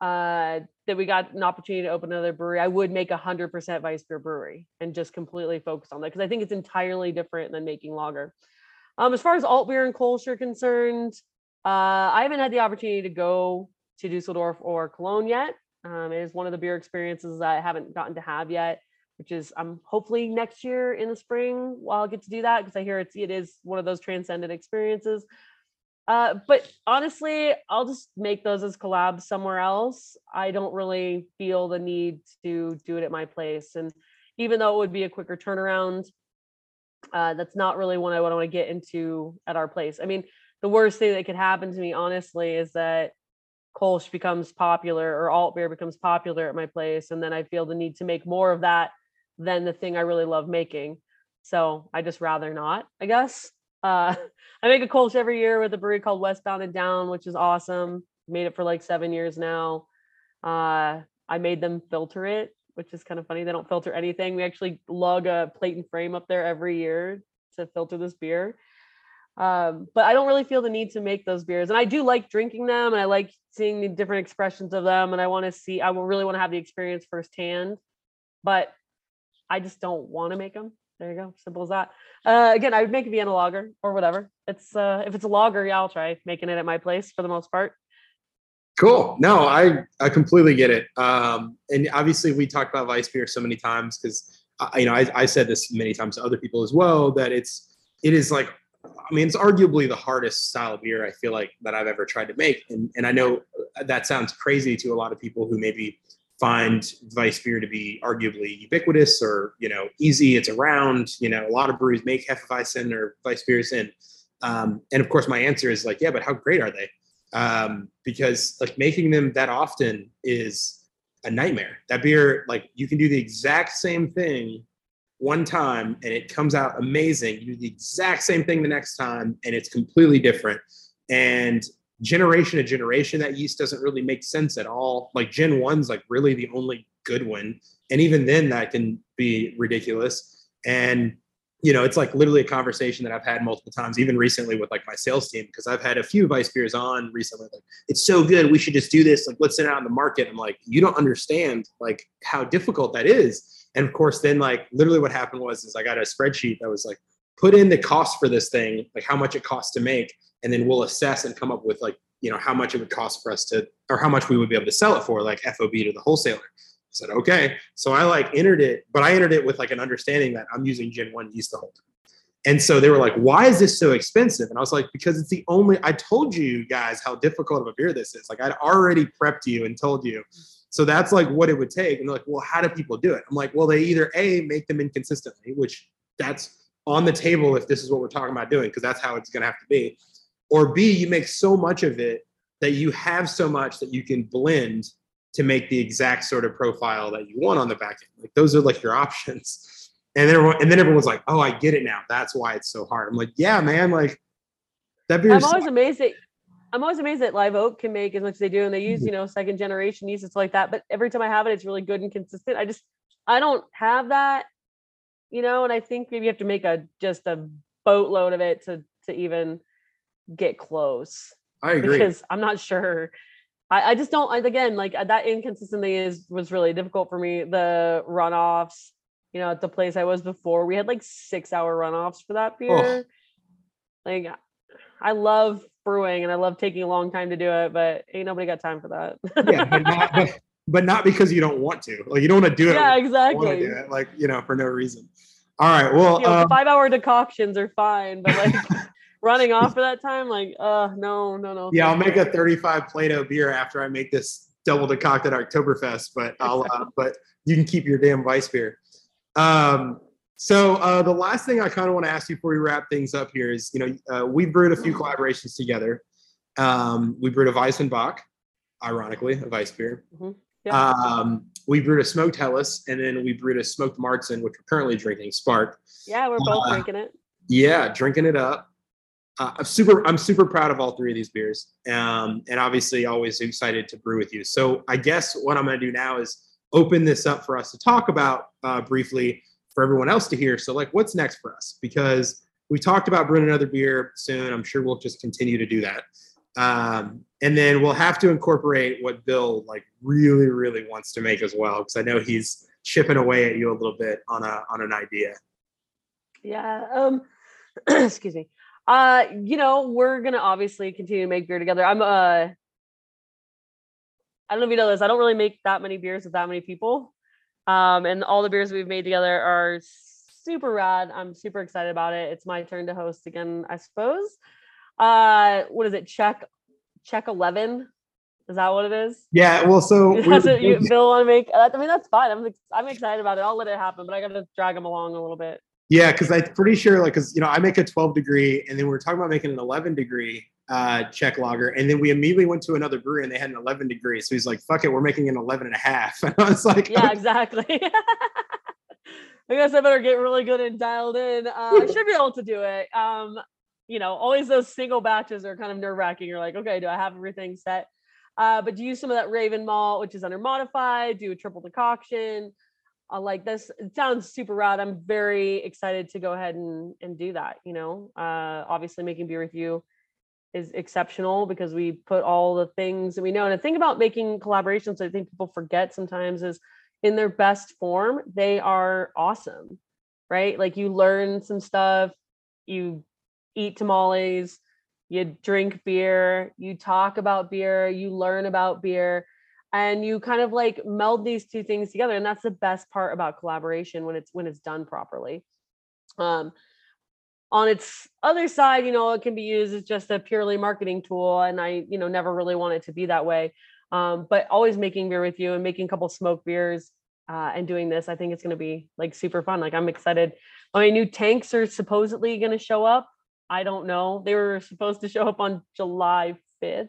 uh, that we got an opportunity to open another brewery, I would make a hundred percent Weissbier brewery and just completely focus on that because I think it's entirely different than making lager. Um, as far as alt beer and Kolsch are concerned, uh, I haven't had the opportunity to go to Dusseldorf or Cologne yet. Um, it is one of the beer experiences that I haven't gotten to have yet, which is um hopefully next year in the spring I'll get to do that because I hear it's it is one of those transcendent experiences. Uh, but honestly, I'll just make those as collabs somewhere else. I don't really feel the need to do it at my place, and even though it would be a quicker turnaround, uh, that's not really what I want to get into at our place. I mean, the worst thing that could happen to me, honestly, is that Kolsch becomes popular or alt beer becomes popular at my place, and then I feel the need to make more of that than the thing I really love making. So I just rather not, I guess. Uh, (laughs) I make a Kolsch every year with a brewery called Westbound and Down, which is awesome. made it for like seven years now. Uh, I made them filter it, which is kind of funny. They don't filter anything. We actually lug a plate and frame up there every year to filter this beer. Um, but I don't really feel the need to make those beers. And I do like drinking them and I like seeing the different expressions of them. And I want to see, I really want to have the experience firsthand. But I just don't want to make them. There you go. Simple as that. Uh, again, I would make a Vienna lager or whatever. It's uh, if it's a lager, yeah, I'll try making it at my place for the most part. Cool. No, I I completely get it. Um, and obviously, we talked about Weissbier so many times because you know I, I said this many times to other people as well that it's it is like I mean it's arguably the hardest style of beer I feel like that I've ever tried to make. And and I know that sounds crazy to a lot of people who maybe find Weissbier to be arguably ubiquitous or you know easy. It's around. You know, a lot of breweries make Hefeweizen or Weissbiers, and um, and of course my answer is like, yeah, but how great are they? Um, because like making them that often is a nightmare. That beer, like you can do the exact same thing one time and it comes out amazing. You do the exact same thing the next time and it's completely different. And generation to generation, that yeast doesn't really make sense at all. Like Gen 1's like really the only good one. And even then, that can be ridiculous. And you know, it's like literally a conversation that I've had multiple times, even recently with like my sales team, because I've had a few Weissbiers on recently. Like, it's so good, we should just do this. Like, let's send it out in the market. I'm like, you don't understand like how difficult that is. And of course, then like literally what happened was is I got a spreadsheet that was like, put in the cost for this thing, like how much it costs to make, and then we'll assess and come up with like you know how much it would cost for us to or how much we would be able to sell it for like fob to the wholesaler. I said okay. So i like entered it but i entered it with like an understanding that i'm using gen 1 yeast whole time. And so they were like why is this so expensive? And i was like because it's the only i told you guys how difficult of a beer this is. Like i'd already prepped you and told you. So that's like what it would take. And they're like well how do people do it? I'm like well they either a make them inconsistently which that's on the table if this is what we're talking about doing because that's how it's going to have to be or b you make so much of it that you have so much that you can blend to make the exact sort of profile that you want on the back end. Like those are like your (laughs) options. And then everyone, and then everyone's like oh i get it now. That's why it's so hard. I'm like yeah man like that beer i'm always amazed that i'm always amazed that live oak can make as much as they do and they use you know second generation yeast and like that but every time i have it it's really good and consistent. I just i don't have that you know, and I think maybe you have to make a just a boatload of it to to even get close. I agree. Because I'm not sure. I, I just don't again like uh, that inconsistency is was really difficult for me. The runoffs, you know, at the place I was before, we had like six hour runoffs for that beer. Oh. Like I love brewing and I love taking a long time to do it, but ain't nobody got time for that. yeah, but not, (laughs) but, but not because you don't want to. Like you don't want to do it. Yeah, exactly. Do it, like you know, for no reason. All right. Well, you know, um, five hour decoctions are fine, but like (laughs) running (laughs) off for that time, like, uh, no, no, no. Yeah, I'll make a 35 Plato beer after I make this double decocted Oktoberfest, but I'll, uh, (laughs) but you can keep your damn Weissbier. Um, so uh, the last thing I kind of want to ask you before we wrap things up here is, you know, uh, we brewed a few collaborations together. Um, we brewed a Weizenbock, ironically, a Weissbier. Mm-hmm. Yeah. Um, we brewed a smoked Helles, and then we brewed a smoked Marzen, which we're currently drinking, Spark. Yeah, we're both uh, drinking it. Yeah, drinking it up. Uh, I'm super. I'm super proud of all three of these beers, um, and obviously always excited to brew with you. So I guess what I'm going to do now is open this up for us to talk about uh, briefly for everyone else to hear. So like, what's next for us? Because we talked about brewing another beer soon. I'm sure we'll just continue to do that. Um, and then we'll have to incorporate what Bill like really, really wants to make as well, because I know he's chipping away at you a little bit on a on an idea. Yeah. Um. (clears throat) excuse me. Uh, you know, we're gonna obviously continue to make beer together. I'm uh. I don't know if you know this. I don't really make that many beers with that many people. Um, and all the beers we've made together are super rad. I'm super excited about it. It's my turn to host again, I suppose uh what is it Czech Czech 11 is that what it is yeah well so (laughs) that's what you bill want to make i mean that's fine i'm i'm excited about it i'll let it happen but i gotta drag him along a little bit yeah because i'm pretty sure like because you know i make a 12 degree and then we are talking about making an 11 degree uh czech lager and then we immediately went to another brewery and they had an 11 degree so he's like fuck it we're making an 11 and a half (laughs) and i was like yeah okay. exactly (laughs) I guess I better get really good and dialed in. Uh, I should be able to do it. Um, you know, always those single batches are kind of nerve wracking. You're like, okay, do I have everything set? Uh, but do you use some of that Raven malt, which is under modified, do a triple decoction. I like this. It sounds super rad. I'm very excited to go ahead and, and do that. You know, uh, obviously making beer with you is exceptional because we put all the things that we know. And the thing about making collaborations, I think people forget sometimes is in their best form, they are awesome, right? Like you learn some stuff, you eat tamales, you drink beer, you talk about beer, you learn about beer, and you kind of like meld these two things together. And that's the best part about collaboration when it's when it's done properly. Um, on its other side, you know, it can be used as just a purely marketing tool. And I, you know, never really want it to be that way. Um, but always making beer with you and making a couple smoke beers uh, and doing this, I think it's going to be like super fun. Like I'm excited. My new tanks are supposedly going to show up. I don't know. They were supposed to show up on July 5th,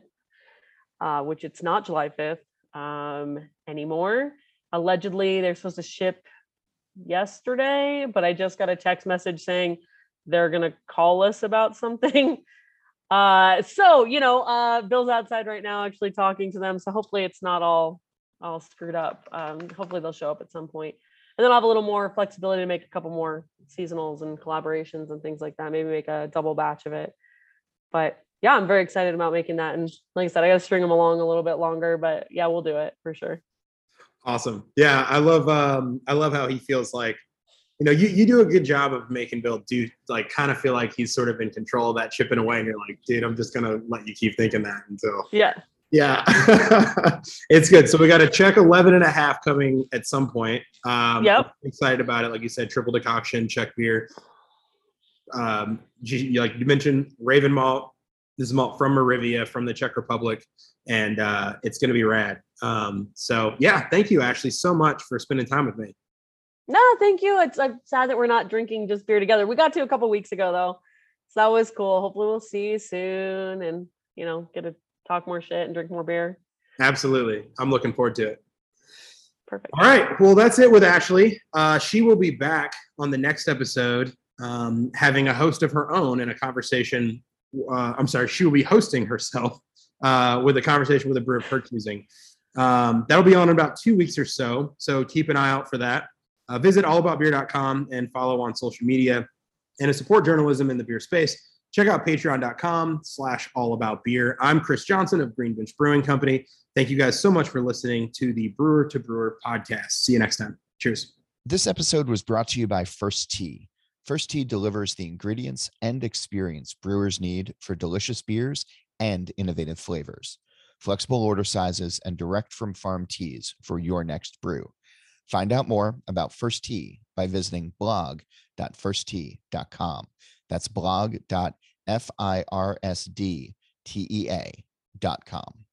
uh, which it's not July 5th um, anymore. Allegedly, they're supposed to ship yesterday, but I just got a text message saying they're gonna call us about (laughs) something. Uh, so you know, uh, Bill's outside right now, actually talking to them. So hopefully, it's not all all screwed up. Um, hopefully, they'll show up at some point, and then I'll have a little more flexibility to make a couple more seasonals and collaborations and things like that. Maybe make a double batch of it. But yeah, I'm very excited about making that. And like I said, I got to string them along a little bit longer. But yeah, we'll do it for sure. Awesome. Yeah, I love um I love how he feels like you know, you, you do a good job of making Bill do like kind of feel like he's sort of in control of that chipping away, and you're like, dude, I'm just gonna let you keep thinking that until Yeah. yeah, (laughs) it's good. So we got a Czech 11 and a half coming at some point. Um, Yep. excited about it. Like you said, triple decoction, Czech beer. Um, like you mentioned, Raven malt. This is malt from Moravia, from the Czech Republic, and uh, it's going to be rad. Um, so yeah, thank you, Ashleigh, so much for spending time with me. No, thank you. It's I'm sad that we're not drinking just beer together. We got to a couple weeks ago though. So that was cool. Hopefully we'll see you soon and you know, get to talk more shit and drink more beer. Absolutely, I'm looking forward to it. Perfect. All right. Well, that's it with Ashleigh. Uh, she will be back on the next episode, um, having a host of her own and a conversation. Uh, I'm sorry, she will be hosting herself uh, with a conversation with a brewer of her choosing. Um, that'll be on in about two weeks or so. So keep an eye out for that. Uh, visit allaboutbeer.com and follow on social media. And to support journalism in the beer space, check out patreon.com slash allaboutbeer. I'm Chris Johnson of Green Bench Brewing Company. Thank you guys so much for listening to the Brewer to Brewer podcast. See you next time. Cheers. This episode was brought to you by Firsd Tea. Firsd Tea delivers the ingredients and experience brewers need for delicious beers and innovative flavors, flexible order sizes, and direct from farm teas for your next brew. Find out more about Firsd Tea by visiting blog.firsdtea.com. That's blog.firsdtea.com.